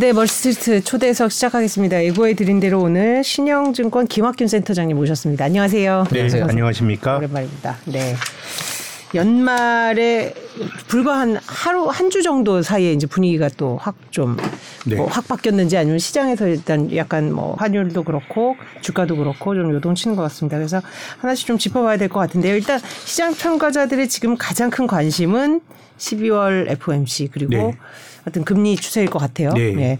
네, 멀스트리트 초대석 시작하겠습니다. 예고해 드린 대로 오늘 신영증권 김학균 센터장님 모셨습니다. 안녕하세요. 네, 네 안녕하십니까? 오랜만입니다. 네. 연말에 불과 한 하루 한 주 정도 사이에 이제 분위기가 또 확 좀확 네. 뭐확 바뀌었는지 아니면 시장에서 일단 약간 뭐 환율도 그렇고 주가도 그렇고 좀 요동치는 것 같습니다. 그래서 하나씩 좀 짚어봐야 될 것 같은데요. 일단 시장 평가자들의 지금 가장 큰 관심은 12월 FOMC 그리고 네. 하여튼 금리 추세일 것 같아요. 네. 네.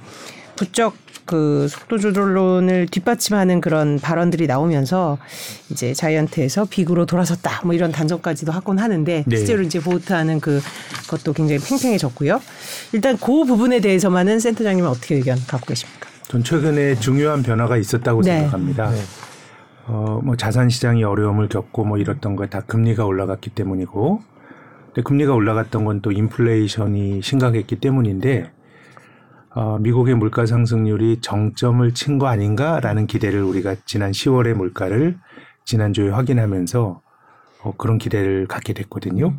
부쩍 그 속도 조절론을 뒷받침하는 그런 발언들이 나오면서 이제 자이언트에서 빅으로 돌아섰다 뭐 이런 단정까지도 하곤 하는데 네. 실제로 이제 보트하는 그 것도 굉장히 팽팽해졌고요. 일단 그 부분에 대해서만은 센터장님은 어떻게 의견 갖고 계십니까? 전 최근에 중요한 변화가 있었다고 네. 생각합니다. 네. 어, 뭐 자산 시장이 어려움을 겪고 뭐 이랬던 거 다 금리가 올라갔기 때문이고 근데 금리가 올라갔던 건 또 인플레이션이 심각했기 때문인데 어, 미국의 물가 상승률이 정점을 친 거 아닌가라는 기대를 우리가 지난 10월의 물가를 지난주에 확인하면서 어, 그런 기대를 갖게 됐거든요.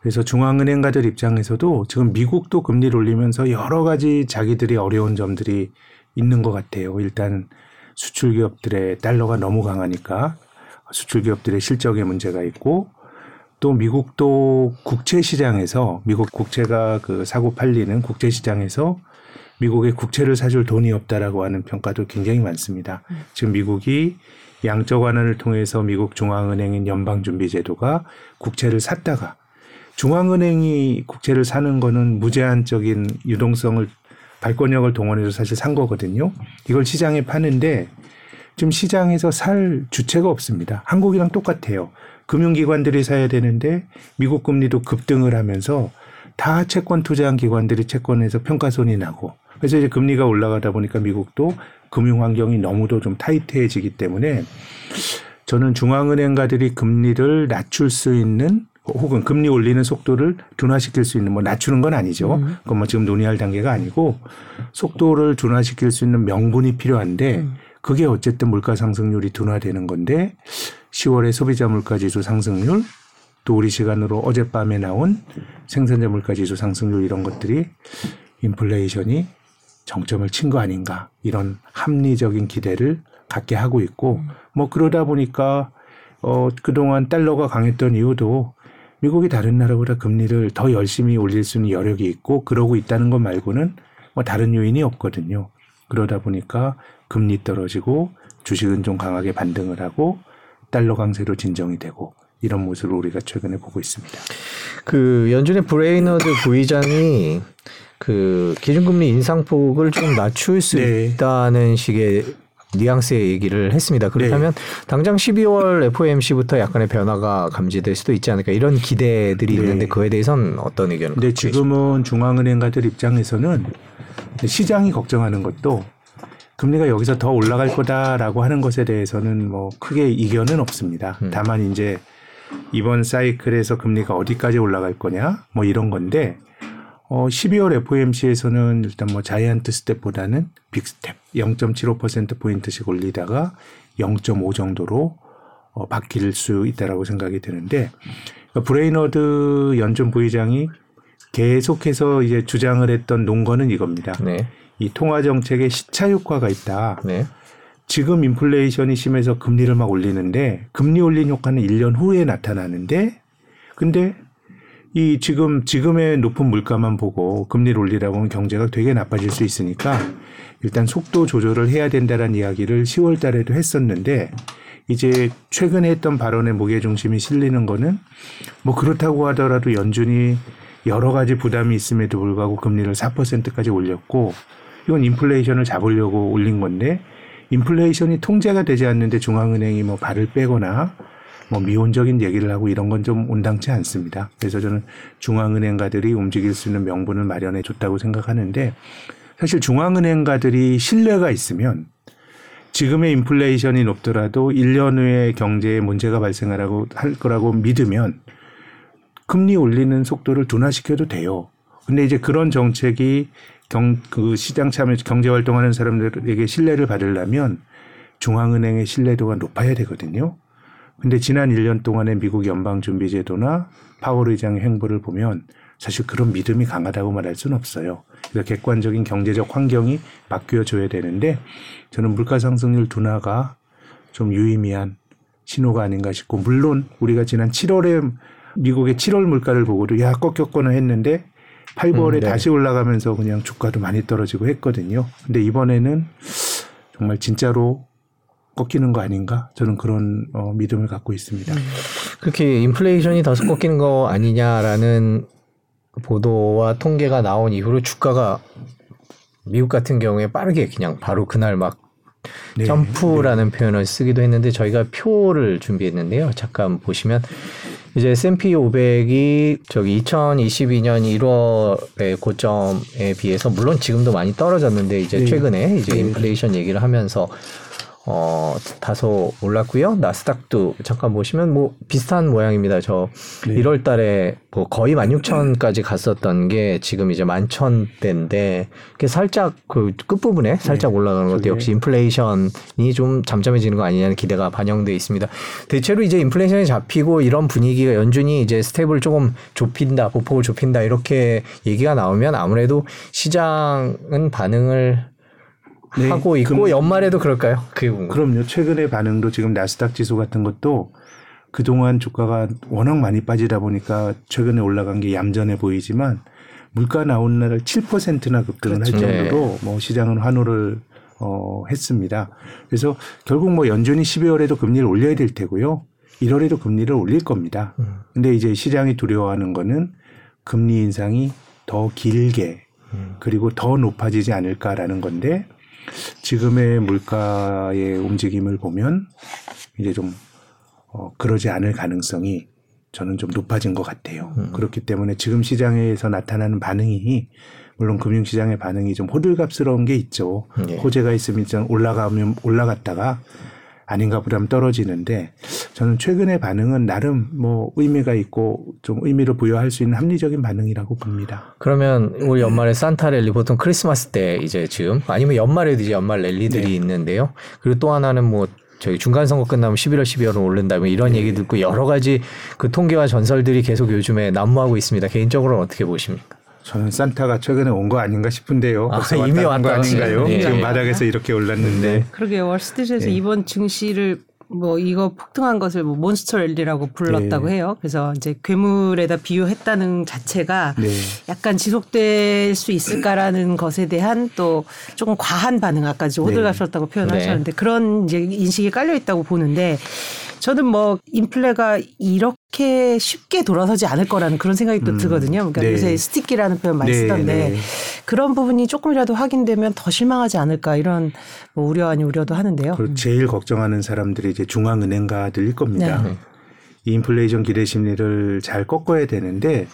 그래서 중앙은행가들 입장에서도 지금 미국도 금리를 올리면서 여러 가지 자기들이 어려운 점들이 있는 것 같아요. 일단 수출 기업들의 달러가 너무 강하니까 수출 기업들의 실적에 문제가 있고 또 미국도 국채 시장에서 미국 국채가 그 사고 팔리는 국채 시장에서 미국의 국채를 사줄 돈이 없다라고 하는 평가도 굉장히 많습니다. 음. 지금 미국이 양적 완화를 통해서 미국 중앙은행인 연방준비제도가 국채를 샀다가 중앙은행이 국채를 사는 거는 무제한적인 유동성을 발권력을 동원해서 사실 산 거거든요. 이걸 시장에 파는데 지금 시장에서 살 주체가 없습니다. 한국이랑 똑같아요. 금융기관들이 사야 되는데 미국 금리도 급등을 하면서 다 채권 투자한 기관들이 채권에서 평가손이 나고 그래서 이제 금리가 올라가다 보니까 미국도 금융 환경이 너무도 좀 타이트해지기 때문에 저는 중앙은행가들이 금리를 낮출 수 있는 혹은 금리 올리는 속도를 둔화시킬 수 있는 뭐 낮추는 건 아니죠. 음. 그건 뭐 지금 논의할 단계가 아니고 속도를 둔화시킬 수 있는 명분이 필요한데 음. 그게 어쨌든 물가 상승률이 둔화되는 건데 10월에 소비자 물가 지수 상승률 또 우리 시간으로 어젯밤에 나온 생산자 물가 지수 상승률 이런 것들이 인플레이션이 정점을 친 거 아닌가 이런 합리적인 기대를 갖게 하고 있고 뭐 그러다 보니까 어 그동안 달러가 강했던 이유도 미국이 다른 나라보다 금리를 더 열심히 올릴 수 있는 여력이 있고 그러고 있다는 것 말고는 뭐 다른 요인이 없거든요. 그러다 보니까 금리 떨어지고 주식은 좀 강하게 반등을 하고 달러 강세로 진정이 되고 이런 모습을 우리가 최근에 보고 있습니다. 그 연준의 브레이너드 부의장이 그 기준금리 인상폭을 좀 낮출 수 네. 있다는 식의 뉘앙스의 얘기를 했습니다. 그렇다면 네. 당장 12월 FOMC부터 약간의 변화가 감지될 수도 있지 않을까 이런 기대들이 네. 있는데 그에 대해서는 어떤 의견을? 네, 지금은 중앙은행가들 입장에서는 시장이 걱정하는 것도 금리가 여기서 더 올라갈 거다라고 하는 것에 대해서는 뭐 크게 이견은 없습니다. 음. 다만 이제 이번 사이클에서 금리가 어디까지 올라갈 거냐 뭐 이런 건데 어 12월 FOMC에서는 일단 뭐 자이언트 스텝보다는 빅 스텝 0.75% 포인트씩 올리다가 0.5 정도로 어 바뀔 수 있다라고 생각이 드는데 그러니까 브레이너드 연준 부의장이 계속해서 이제 주장을 했던 논거는 이겁니다. 네. 이 통화 정책에 시차 효과가 있다. 네. 지금 인플레이션이 심해서 금리를 막 올리는데 금리 올린 효과는 1년 후에 나타나는데 근데 이 지금 지금의 높은 물가만 보고 금리를 올리라고 하면 경제가 되게 나빠질 수 있으니까 일단 속도 조절을 해야 된다라는 이야기를 10월 달에도 했었는데 이제 최근에 했던 발언의 무게 중심이 실리는 거는 뭐 그렇다고 하더라도 연준이 여러 가지 부담이 있음에도 불구하고 금리를 4%까지 올렸고 이건 인플레이션을 잡으려고 올린 건데 인플레이션이 통제가 되지 않는데 중앙은행이 뭐 발을 빼거나 뭐 미온적인 얘기를 하고 이런 건 좀 온당치 않습니다. 그래서 저는 중앙은행가들이 움직일 수 있는 명분을 마련해 줬다고 생각하는데 사실 중앙은행가들이 신뢰가 있으면 지금의 인플레이션이 높더라도 1년 후에 경제에 문제가 발생하라고 할 거라고 믿으면 금리 올리는 속도를 둔화시켜도 돼요. 근데 이제 그런 정책이 경, 그 시장 참여 경제 활동하는 사람들에게 신뢰를 받으려면 중앙은행의 신뢰도가 높아야 되거든요. 근데 지난 1년 동안의 미국 연방준비제도나 파월 의장의 행보를 보면 사실 그런 믿음이 강하다고 말할 수는 없어요. 그러니까 객관적인 경제적 환경이 바뀌어줘야 되는데 저는 물가 상승률 둔화가 좀 유의미한 신호가 아닌가 싶고 물론 우리가 지난 7월에 미국의 7월 물가를 보고도 야 꺾였거나 했는데 8, 9월에 음, 네. 다시 올라가면서 그냥 주가도 많이 떨어지고 했거든요. 근데 이번에는 정말 진짜로 꺾이는 거 아닌가? 저는 그런 어, 믿음을 갖고 있습니다. 음. 그렇게 인플레이션이 다소 꺾이는 거 아니냐라는 보도와 통계가 나온 이후로 주가가 미국 같은 경우에 빠르게 그냥 바로 그날 막 네, 점프라는 네. 표현을 쓰기도 했는데 저희가 표를 준비했는데요. 잠깐 보시면 이제 S&P 500이 저기 2022년 1월의 고점에 비해서 물론 지금도 많이 떨어졌는데 이제 네. 최근에 이제 네. 인플레이션 얘기를 하면서 어, 다소 올랐고요. 나스닥도 잠깐 보시면 뭐 비슷한 모양입니다. 저 네. 1월 달에 뭐 거의 16,000까지 갔었던 게 지금 이제 11,000대인데 이게 살짝 그 끝부분에 살짝 네. 올라가는 것도 역시 인플레이션이 좀 잠잠해지는 거 아니냐는 기대가 반영돼 있습니다. 대체로 이제 인플레이션이 잡히고 이런 분위기가 연준이 이제 스텝을 조금 좁힌다, 보폭을 좁힌다 이렇게 얘기가 나오면 아무래도 시장은 반응을 네, 하고 있고 그, 연말에도 그럴까요? 그 그럼요. 최근의 반응도 지금 나스닥 지수 같은 것도 그동안 주가가 워낙 많이 빠지다 보니까 최근에 올라간 게 얌전해 보이지만 물가 나온 날 7%나 급등을 그렇죠. 할 정도로 네. 뭐 시장은 환호를 어, 했습니다. 그래서 결국 뭐 연준이 12월에도 금리를 올려야 될 테고요. 1월에도 금리를 올릴 겁니다. 음. 근데 이제 시장이 두려워하는 거는 금리 인상이 더 길게 음. 그리고 더 높아지지 않을까라는 건데 지금의 물가의 움직임을 보면 이제 좀 어, 그러지 않을 가능성이 저는 좀 높아진 것 같아요. 음. 그렇기 때문에 지금 시장에서 나타나는 반응이 물론 금융시장의 반응이 좀 호들갑스러운 게 있죠. 예. 호재가 있으면 올라가면 올라갔다가 아닌가 보다면 떨어지는데 저는 최근의 반응은 나름 뭐 의미가 있고 좀 의미를 부여할 수 있는 합리적인 반응이라고 봅니다. 그러면 우리 연말에 산타 랠리 보통 크리스마스 때 이제 지금 아니면 연말에도 이제 연말 랠리들이 네. 있는데요. 그리고 또 하나는 뭐 저희 중간 선거 끝나면 11월 12월은 오른다면 이런 네. 얘기 듣고 여러 가지 그 통계와 전설들이 계속 요즘에 난무하고 있습니다. 개인적으로는 어떻게 보십니까? 저는 산타가 최근에 온 거 아닌가 싶은데요. 아, 이미 온거 아닌가요? 네. 지금 바닥에서 이렇게 올랐는데. 네. 그러게요. 월스트리트에서 네. 이번 증시를 뭐 이거 폭등한 것을 뭐 몬스터 랠리라고 불렀다고 네. 해요. 그래서 이제 괴물에다 비유했다는 자체가 네. 약간 지속될 수 있을까라는 것에 대한 또 조금 과한 반응 아까 호들갑스럽다고 네. 표현하셨는데 네. 그런 이제 인식이 깔려 있다고 보는데 저는 뭐 인플레가 이렇게 쉽게 돌아서지 않을 거라는 그런 생각이 또 음. 들거든요. 그러니까 네. 요새 스티키라는 표현 많이 네, 쓰던데 네. 그런 부분이 조금이라도 확인되면 더 실망하지 않을까 이런 뭐 우려 아니 우려도 하는데요. 제일 걱정하는 사람들이 이제 중앙은행가들일 겁니다. 네. 이 인플레이션 기대 심리를 잘 꺾어야 되는데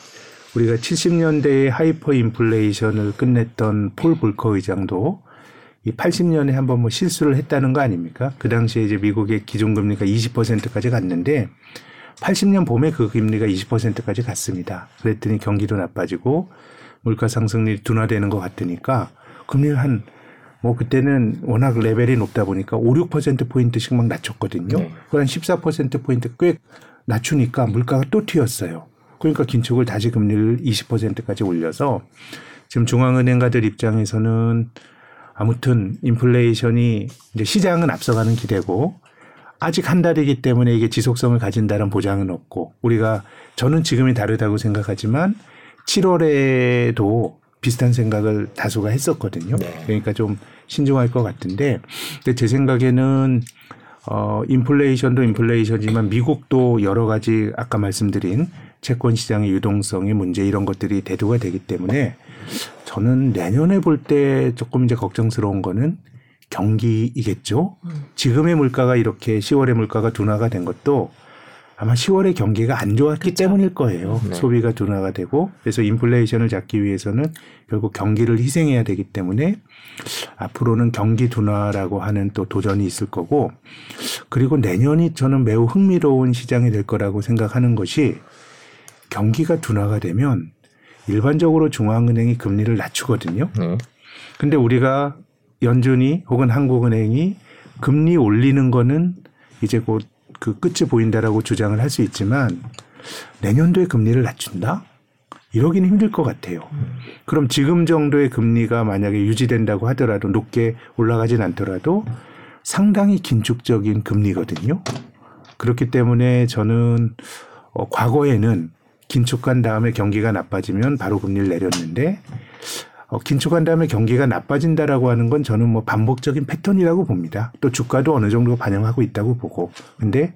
우리가 70년대에 하이퍼인플레이션을 끝냈던 폴 볼커 의장도 이 80년에 한 번 뭐 실수를 했다는 거 아닙니까? 그 당시에 이제 미국의 기준 금리가 20%까지 갔는데 80년 봄에 그 금리가 20%까지 갔습니다. 그랬더니 경기도 나빠지고 물가 상승률이 둔화되는 것 같으니까 금리를 한 뭐 그때는 워낙 레벨이 높다 보니까 5, 6% 포인트씩 막 낮췄거든요. 네. 그 한 14% 포인트 꽤 낮추니까 물가가 또 튀었어요. 그러니까 긴축을 다시 금리를 20%까지 올려서 지금 중앙은행가들 입장에서는 아무튼 인플레이션이 이제 시장은 앞서가는 기대고 아직 한 달이기 때문에 이게 지속성을 가진다는 보장은 없고 우리가 저는 지금이 다르다고 생각하지만 7월에도 비슷한 생각을 다수가 했었거든요. 네. 그러니까 좀 신중할 것 같은데 근데 제 생각에는 어 인플레이션도 인플레이션이지만 미국도 여러 가지 아까 말씀드린 채권 시장의 유동성의 문제 이런 것들이 대두가 되기 때문에 저는 내년에 볼 때 조금 이제 걱정스러운 거는 경기이겠죠. 지금의 물가가 이렇게 10월의 물가가 둔화가 된 것도 아마 10월에 경기가 안 좋았기 그쵸? 때문일 거예요. 네. 소비가 둔화가 되고 그래서 인플레이션을 잡기 위해서는 결국 경기를 희생해야 되기 때문에 앞으로는 경기 둔화라고 하는 또 도전이 있을 거고 그리고 내년이 저는 매우 흥미로운 시장이 될 거라고 생각하는 것이 경기가 둔화가 되면 일반적으로 중앙은행이 금리를 낮추거든요. 네. 근데 우리가 연준이 혹은 한국은행이 금리 올리는 거는 이제 곧 그 끝이 보인다라고 주장을 할 수 있지만 내년도에 금리를 낮춘다? 이러기는 힘들 것 같아요. 그럼 지금 정도의 금리가 만약에 유지된다고 하더라도 높게 올라가진 않더라도 상당히 긴축적인 금리거든요. 그렇기 때문에 저는 어, 과거에는 긴축한 다음에 경기가 나빠지면 바로 금리를 내렸는데 어, 긴축한 다음에 경기가 나빠진다라고 하는 건 저는 뭐 반복적인 패턴이라고 봅니다. 또 주가도 어느 정도 반영하고 있다고 보고. 근데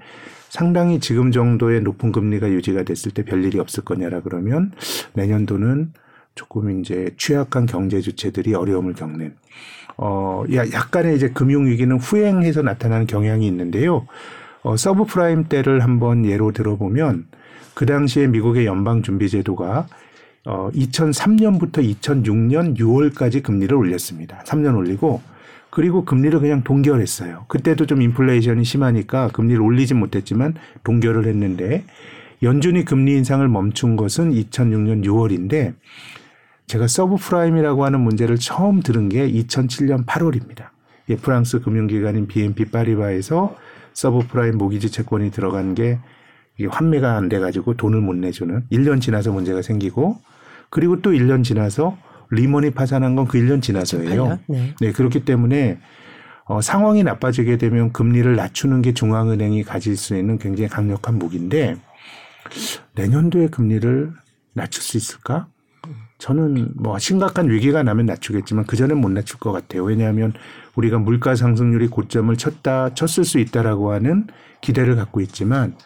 상당히 지금 정도의 높은 금리가 유지가 됐을 때 별일이 없을 거냐라 그러면 내년도는 조금 이제 취약한 경제 주체들이 어려움을 겪는 어 약간의 이제 금융 위기는 후행해서 나타나는 경향이 있는데요. 어 서브프라임 때를 한번 예로 들어보면 그 당시에 미국의 연방 준비 제도가 어 2003년부터 2006년 6월까지 금리를 올렸습니다. 3년 올리고 그리고 금리를 그냥 동결했어요. 그때도 좀 인플레이션이 심하니까 금리를 올리진 못했지만 동결을 했는데 연준이 금리 인상을 멈춘 것은 2006년 6월인데 제가 subprime이라고 하는 문제를 처음 들은 게 2007년 8월입니다. 예, 프랑스 금융기관인 BNP 파리바에서 subprime mortgage 채권이 들어간 게 이게 환매가 안 돼가지고 돈을 못 내주는 1년 지나서 문제가 생기고 그리고 또 1년 지나서 리먼이 파산한 건 그 1년 지나서예요. 네. 네. 그렇기 때문에 어, 상황이 나빠지게 되면 금리를 낮추는 게 중앙은행이 가질 수 있는 굉장히 강력한 무기인데 내년도에 금리를 낮출 수 있을까? 저는 뭐 심각한 위기가 나면 낮추겠지만 그전엔 못 낮출 것 같아요. 왜냐하면 우리가 물가 상승률이 고점을 쳤다, 쳤을 수 있다라고 하는 기대를 갖고 있지만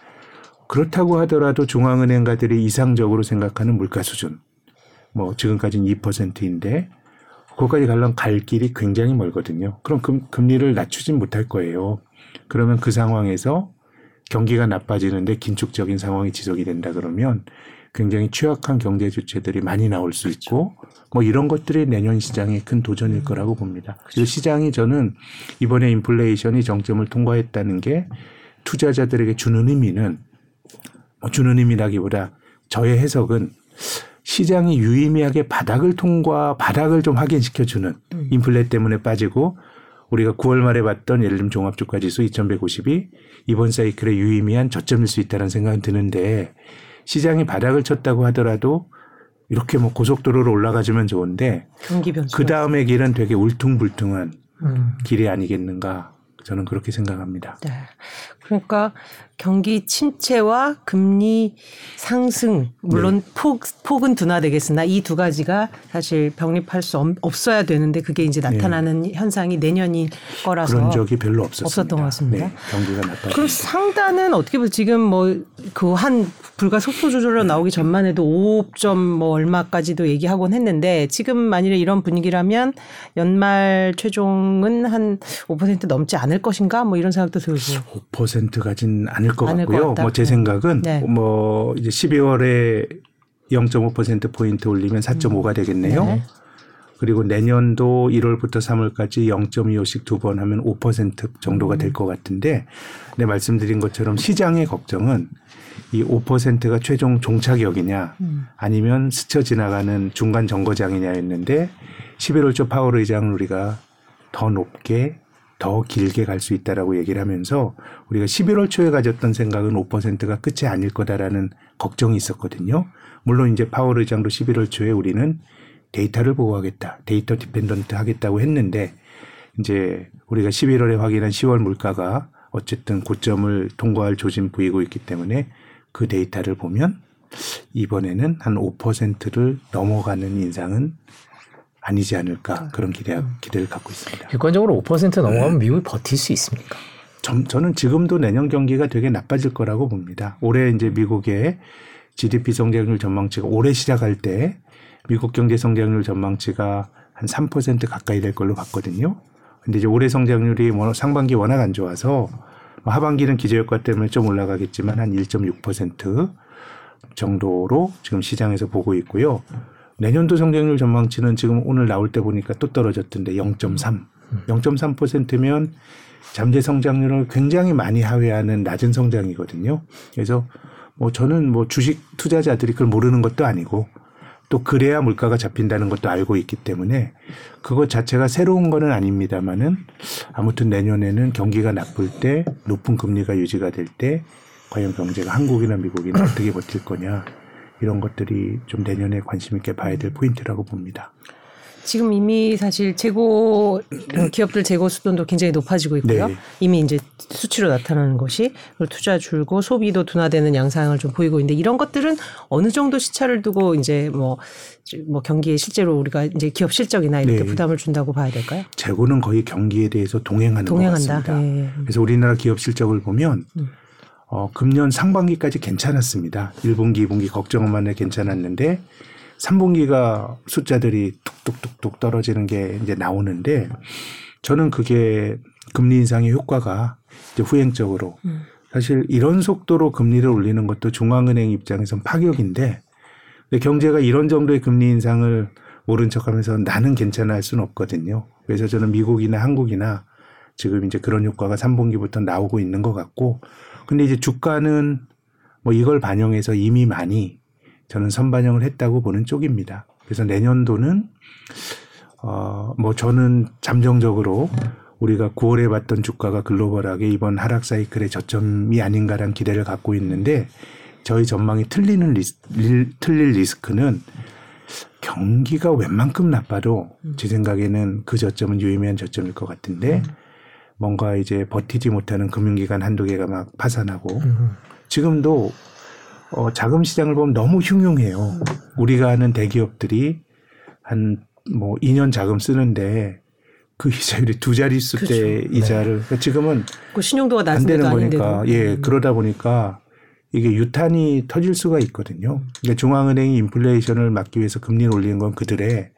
그렇다고 하더라도 중앙은행가들이 이상적으로 생각하는 물가 수준 뭐 지금까지는 2%인데 거기까지 가려면 갈 길이 굉장히 멀거든요. 그럼 금, 금리를 낮추진 못할 거예요. 그러면 그 상황에서 경기가 나빠지는데 긴축적인 상황이 지속이 된다 그러면 굉장히 취약한 경제 주체들이 많이 나올 수 있고 뭐 이런 것들이 내년 시장의 큰 도전일 거라고 봅니다. 그래서 시장이 저는 이번에 인플레이션이 정점을 통과했다는 게 투자자들에게 주는 의미는 뭐 주는 의미라기보다 저의 해석은 시장이 유의미하게 바닥을 통과 바닥을 좀 확인시켜 주는 음. 인플레 때문에 빠지고 우리가 9월 말에 봤던 예를 들면 종합주가 지수 2150이 이번 사이클에 유의미한 저점일 수 있다는 생각은 드는데 시장이 바닥을 쳤다고 하더라도 이렇게 뭐 고속도로로 올라가주면 좋은데 그 다음의 길은 되게 울퉁불퉁한 음. 길이 아니겠는가 저는 그렇게 생각합니다. 네. 그러니까 경기 침체와 금리 상승 물론 네. 폭 폭은 둔화되겠으나 이 두 가지가 사실 병립할 수 없 어야 되는데 그게 이제 나타나는 네. 현상이 내년인 거라서 그런 적이 별로 없었습니다. 없었던 것 같습니다. 네. 경기가 나빠. 그럼 상단은 어떻게 보면 지금 뭐 그 한 불과 속도 조절로 나오기 전만 해도 5점 뭐 얼마까지도 얘기하곤 했는데 지금 만일에 이런 분위기라면 연말 최종은 한 5% 넘지 않을 것인가 뭐 이런 생각도 들고 5% 가진 않을 것 않을 같고요. 뭐 제 생각은 네. 뭐 이제 12월에 0.5% 포인트 올리면 4.5가 되겠네요. 네. 그리고 내년도 1월부터 3월까지 0.25씩 두 번 하면 5% 정도가 될 것 같은데, 네 말씀드린 것처럼 시장의 걱정은 이 5%가 최종 종착역이냐, 음. 아니면 스쳐 지나가는 중간 정거장이냐였는데, 11월 초 파월 의장을 우리가 더 높게 더 길게 갈 수 있다라고 얘기를 하면서 우리가 11월 초에 가졌던 생각은 5%가 끝이 아닐 거다라는 걱정이 있었거든요. 물론 이제 파월 의장도 11월 초에 우리는 데이터를 보고 하겠다. data dependent 하겠다고 했는데 이제 우리가 11월에 확인한 10월 물가가 어쨌든 고점을 통과할 조짐 보이고 있기 때문에 그 데이터를 보면 이번에는 한 5%를 넘어가는 인상은 아니지 않을까 아, 그런 기대 음. 기대를 갖고 있습니다. 객관적으로 5% 넘어가면 네. 미국이 버틸 수 있습니까? 전, 저는 지금도 내년 경기가 되게 나빠질 거라고 봅니다. 올해 이제 미국의 GDP 성장률 전망치가 올해 시작할 때 미국 경제 성장률 전망치가 한 3% 가까이 될 걸로 봤거든요. 근데 이제 올해 성장률이 상반기 워낙 안 좋아서 뭐 하반기는 기저효과 때문에 좀 올라가겠지만 한 1.6% 정도로 지금 시장에서 보고 있고요. 내년도 성장률 전망치는 지금 오늘 나올 때 보니까 또 떨어졌던데 0.3. 0.3%면 잠재 성장률을 굉장히 많이 하회하는 낮은 성장이거든요. 그래서 뭐 저는 뭐 주식 투자자들이 그걸 모르는 것도 아니고 또 그래야 물가가 잡힌다는 것도 알고 있기 때문에 그것 자체가 새로운 거는 아닙니다만은 아무튼 내년에는 경기가 나쁠 때 높은 금리가 유지가 될 때 과연 경제가 한국이나 미국이나 어떻게 버틸 거냐 이런 것들이 좀 내년에 관심 있게 봐야 될 포인트라고 봅니다. 지금 이미 사실 재고 기업들 재고 수돈도 굉장히 높아지고 있고요. 네. 이미 이제 수치로 나타나는 것이 투자 줄고 소비도 둔화되는 양상을 좀 보이고 있는데 이런 것들은 어느 정도 시차를 두고 이제 뭐뭐 뭐 경기에 실제로 우리가 이제 기업 실적이나 이렇게 네. 부담을 준다고 봐야 될까요? 재고는 거의 경기에 대해서 동행하는 동행한다. 것 같습니다. 네. 그래서 우리나라 기업 실적을 보면 음. 어, 금년 상반기까지 괜찮았습니다. 1분기, 2분기 걱정만 해 괜찮았는데 3분기가 숫자들이 뚝뚝뚝뚝 떨어지는 게 이제 나오는데 저는 그게 금리 인상의 효과가 이제 후행적으로 음. 사실 이런 속도로 금리를 올리는 것도 중앙은행 입장에선 파격인데 근데 경제가 이런 정도의 금리 인상을 모른 척 하면서 나는 괜찮아 할 수는 없거든요. 그래서 저는 미국이나 한국이나 지금 이제 그런 효과가 3분기부터 나오고 있는 것 같고 근데 이제 주가는 뭐 이걸 반영해서 이미 많이 저는 선반영을 했다고 보는 쪽입니다. 그래서 내년도는 어 뭐 저는 잠정적으로 우리가 9월에 봤던 주가가 글로벌하게 이번 하락 사이클의 저점이 아닌가란 기대를 갖고 있는데 저희 전망이 틀리는 리스, 리, 틀릴 리스크는 경기가 웬만큼 나빠도 제 생각에는 그 저점은 유의미한 저점일 것 같은데 뭔가 이제 버티지 못하는 금융기관 한두 개가 막 파산하고 지금도 어, 자금 시장을 보면 너무 흉흉해요. 우리가 아는 대기업들이 한 뭐 2년 자금 쓰는데 그 이자율이 두 자릿수 그렇죠. 대 이자를 네. 그러니까 지금은 그 신용도가 낮은 안 되는 거니까 예 음. 그러다 보니까 이게 유탄이 터질 수가 있거든요. 그러니까 중앙은행이 인플레이션을 막기 위해서 금리를 올리는 건 그들의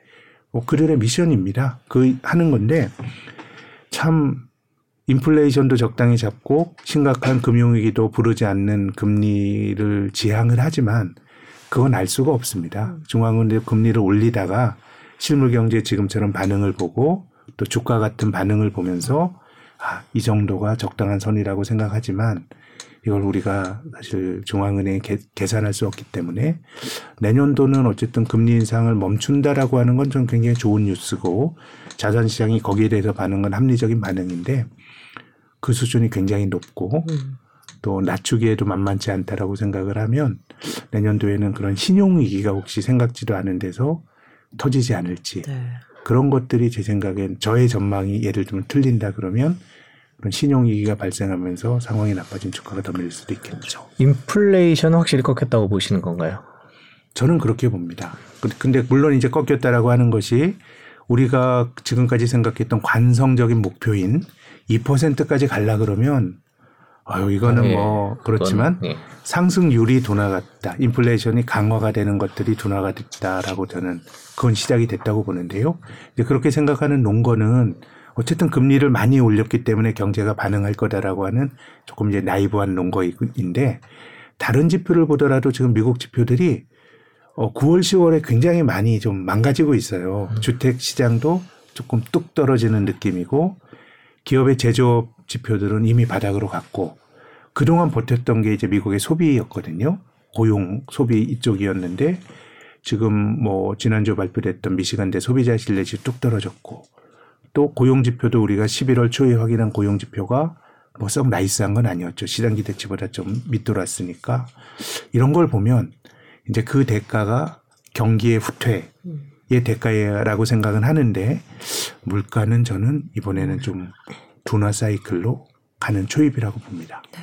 뭐 그들의 미션입니다. 그 하는 건데 참 인플레이션도 적당히 잡고 심각한 금융위기도 부르지 않는 금리를 지향을 하지만 그건 알 수가 없습니다. 중앙은행 금리를 올리다가 실물 경제 지금처럼 반응을 보고 또 주가 같은 반응을 보면서 아, 이 정도가 적당한 선이라고 생각하지만 이걸 우리가 사실 중앙은행이 개, 계산할 수 없기 때문에 내년도는 어쨌든 금리 인상을 멈춘다라고 하는 건 좀 굉장히 좋은 뉴스고 자산 시장이 거기에 대해서 반응은 합리적인 반응인데 그 수준이 굉장히 높고 음. 또 낮추기에도 만만치 않다라고 생각을 하면 내년도에는 그런 신용 위기가 혹시 생각지도 않은 데서 터지지 않을지 네. 그런 것들이 제 생각엔 저의 전망이 예를 들면 틀린다 그러면 그런 신용 위기가 발생하면서 상황이 나빠진 주가가 더 밀릴 수도 있겠죠. 인플레이션 확실히 꺾였다고 보시는 건가요? 저는 그렇게 봅니다. 근데 물론 이제 꺾였다라고 하는 것이 우리가 지금까지 생각했던 관성적인 목표인 2%까지 갈라 그러면 아유 이거는 네. 뭐 그렇지만 네. 상승률이 둔화가 됐다. 인플레이션이 강화가 되는 것들이 둔화가 됐다라고 저는 그건 시작이 됐다고 보는데요. 이제 그렇게 생각하는 논거는 어쨌든 금리를 많이 올렸기 때문에 경제가 반응할 거다라고 하는 조금 이제 나이브한 논거인데 다른 지표를 보더라도 지금 미국 지표들이 어 9월 10월에 굉장히 많이 좀 망가지고 있어요. 음. 주택 시장도 조금 뚝 떨어지는 느낌이고 기업의 제조업 지표들은 이미 바닥으로 갔고 그동안 버텼던 게 이제 미국의 소비였거든요. 고용 소비 이쪽이었는데 지금 뭐 지난주 발표됐던 미시간대 소비자 신뢰지 뚝 떨어졌고 또 고용 지표도 우리가 11월 초에 확인한 고용 지표가 뭐 썩 나이스한 건 아니었죠. 시장 기대치보다 좀 밑돌았으니까 이런 걸 보면 이제 그 대가가 경기의 후퇴의 대가라고 생각은 하는데 물가는 저는 이번에는 좀 둔화 사이클로 가는 초입이라고 봅니다. 네.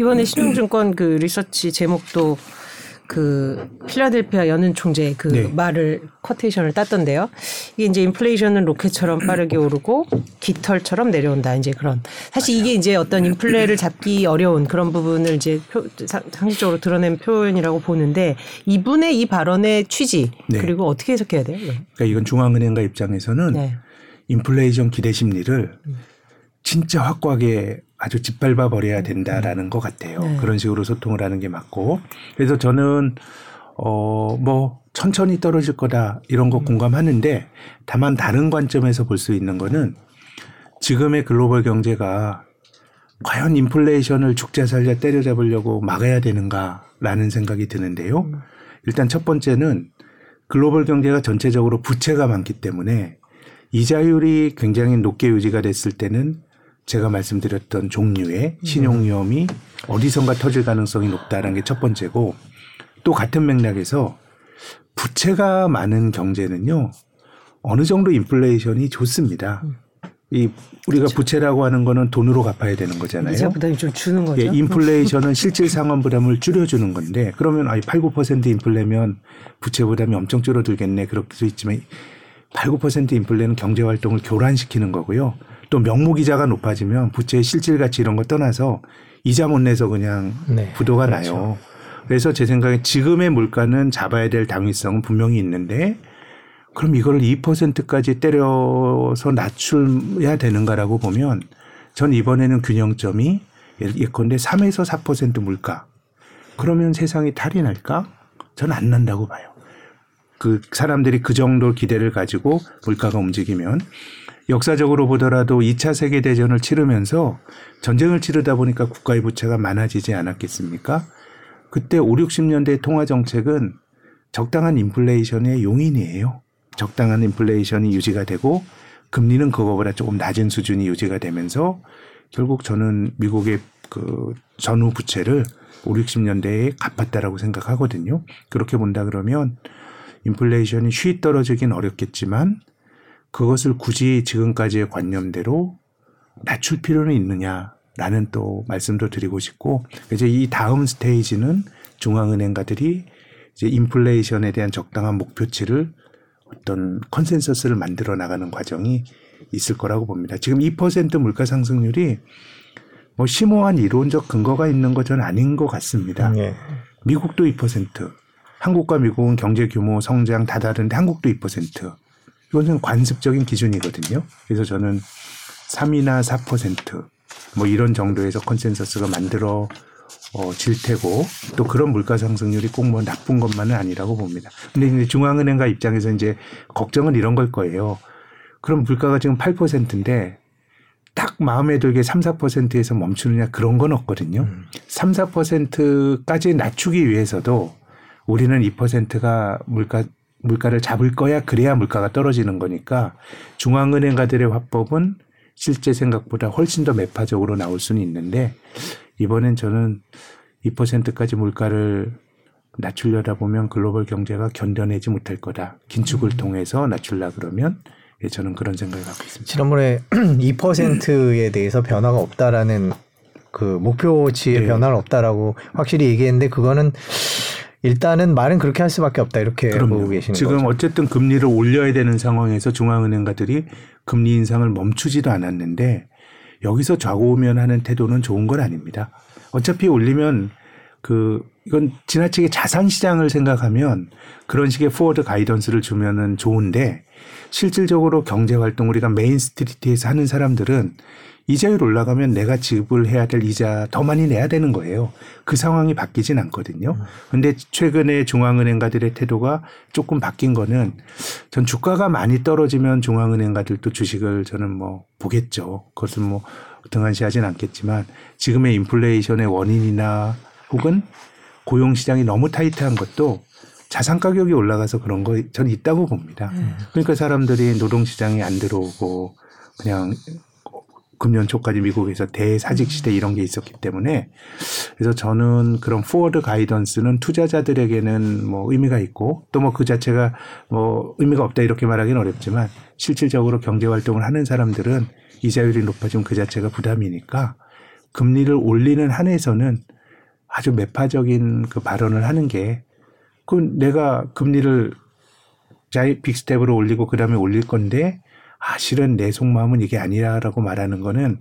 이번에 신용증권 그 리서치 제목도 그 필라델피아 연은 총재 그 네. 말을 커테이션을 땄던데요. 이게 이제 인플레이션은 로켓처럼 빠르게 오르고 깃털처럼 내려온다. 이제 그런 사실 이게 이제 어떤 인플레를 잡기 어려운 그런 부분을 이제 표, 상식적으로 드러낸 표현이라고 보는데 이분의 이 발언의 취지 네. 그리고 어떻게 해석해야 돼요? 그러니까 이건 중앙은행가 입장에서는 네. 인플레이션 기대 심리를 음. 진짜 확고하게 아주 짓밟아 버려야 된다라는 것 같아요. 네. 그런 식으로 소통을 하는 게 맞고. 그래서 저는 어, 뭐, 천천히 떨어질 거다, 이런 거 음. 공감하는데, 다만 다른 관점에서 볼 수 있는 거는 지금의 글로벌 경제가 과연 인플레이션을 죽자 살자 때려잡으려고 막아야 되는가라는 생각이 드는데요. 음. 일단 첫 번째는 글로벌 경제가 전체적으로 부채가 많기 때문에 이자율이 굉장히 높게 유지가 됐을 때는 제가 말씀드렸던 종류의 신용 위험이 어디선가 터질 가능성이 높다는 게 첫 번째고 또 같은 맥락에서 부채가 많은 경제는요 어느 정도 인플레이션이 좋습니다. 이 우리가 그렇죠. 부채라고 하는 거는 돈으로 갚아야 되는 거잖아요. 이자 부담이 좀 주는 거죠. 예, 인플레이션은 실질 상환 부담을 줄여주는 건데 그러면 아이 8, 9% 인플레면 부채 부담이 엄청 줄어들겠네 그럴 수 있지만 8, 9% 인플레는 경제 활동을 교란시키는 거고요. 또 명목 이자가 높아지면 부채의 실질 가치 이런 거 떠나서 이자 못 내서 그냥 네, 부도가 그렇죠. 나요. 그래서 제 생각에 지금의 물가는 잡아야 될 당위성은 분명히 있는데 그럼 이걸 2%까지 때려서 낮출해야 되는가라고 보면 전 이번에는 균형점이 예컨대 3에서 4% 물가. 그러면 세상이 탈이 날까? 전 안 난다고 봐요. 그 사람들이 그 정도 기대를 가지고 물가가 움직이면 역사적으로 보더라도 2차 세계 대전을 치르면서 전쟁을 치르다 보니까 국가의 부채가 많아지지 않았겠습니까? 그때 5, 60년대 통화 정책은 적당한 인플레이션의 용인이에요. 적당한 인플레이션이 유지가 되고 금리는 그거보다 조금 낮은 수준이 유지가 되면서 결국 저는 미국의 그 전후 부채를 5, 60년대에 갚았다라고 생각하거든요. 그렇게 본다 그러면 인플레이션이 쉬 떨어지긴 어렵겠지만 그것을 굳이 지금까지의 관념대로 낮출 필요는 있느냐라는 또 말씀도 드리고 싶고 이제 이 다음 스테이지는 중앙은행가들이 이제 인플레이션에 대한 적당한 목표치를 어떤 컨센서스를 만들어 나가는 과정이 있을 거라고 봅니다. 지금 2% 물가 상승률이 뭐 심오한 이론적 근거가 있는 것은 아닌 것 같습니다. 네. 미국도 2%, 한국과 미국은 경제 규모 성장 다 다른데 한국도 2%. 이것은 관습적인 기준이거든요. 그래서 저는 3이나 4%뭐 이런 정도에서 consensus가 만들어 어, 질 테고 또 그런 물가 상승률이 꼭 뭐 나쁜 것만은 아니라고 봅니다. 근데 이제 중앙은행가 입장에서 이제 걱정은 이런 걸 거예요. 그럼 물가가 지금 8%인데 딱 마음에 들게 3, 4%에서 멈추느냐 그런 건 없거든요. 음. 3, 4%까지 낮추기 위해서도 우리는 2%가 물가 물가를 잡을 거야 그래야 물가가 떨어지는 거니까 중앙은행가들의 화법은 실제 생각보다 훨씬 더 매파적으로 나올 수는 있는데 이번엔 저는 2%까지 물가를 낮추려다 보면 글로벌 경제가 견뎌내지 못할 거다. 긴축을 음. 통해서 낮출라 그러면 예, 저는 그런 생각을 갖고 있습니다. 지난번에 2%에 대해서 변화가 없다라는 그 목표치의 네. 변화는 없다라고 확실히 얘기했는데 그거는 일단은 말은 그렇게 할 수밖에 없다 이렇게 그럼요. 보고 계시는 지금 거죠. 어쨌든 금리를 올려야 되는 상황에서 중앙은행가들이 금리 인상을 멈추지도 않았는데 여기서 좌고우면 하는 태도는 좋은 건 아닙니다. 어차피 올리면 그 이건 지나치게 자산 시장을 생각하면 그런 식의 forward guidance를 주면은 좋은데 실질적으로 경제 활동 우리가 main street에서 하는 사람들은 이자율 올라가면 내가 지불해야 될 이자 더 많이 내야 되는 거예요. 그 상황이 바뀌진 않거든요. 근데 최근에 중앙은행가들의 태도가 조금 바뀐 거는 전 주가가 많이 떨어지면 중앙은행가들도 주식을 저는 뭐 보겠죠. 그것은 뭐 등한시하진 않겠지만 지금의 인플레이션의 원인이나 혹은 고용 시장이 너무 타이트한 것도 자산 가격이 올라가서 그런 거 전 있다고 봅니다. 음. 그러니까 사람들이 노동 시장에 안 들어오고 그냥 금년 초까지 미국에서 대사직 시대 이런 게 있었기 때문에 그래서 저는 그런 forward guidance는 투자자들에게는 뭐 의미가 있고 또 뭐 그 자체가 뭐 의미가 없다 이렇게 말하기는 어렵지만 실질적으로 경제 활동을 하는 사람들은 이자율이 높아지면 그 자체가 부담이니까 금리를 올리는 한에서는 아주 매파적인 그 발언을 하는 게 그 내가 금리를 자이 big step으로 올리고 그다음에 올릴 건데 아, 실은 내 속마음은 이게 아니라라고 말하는 거는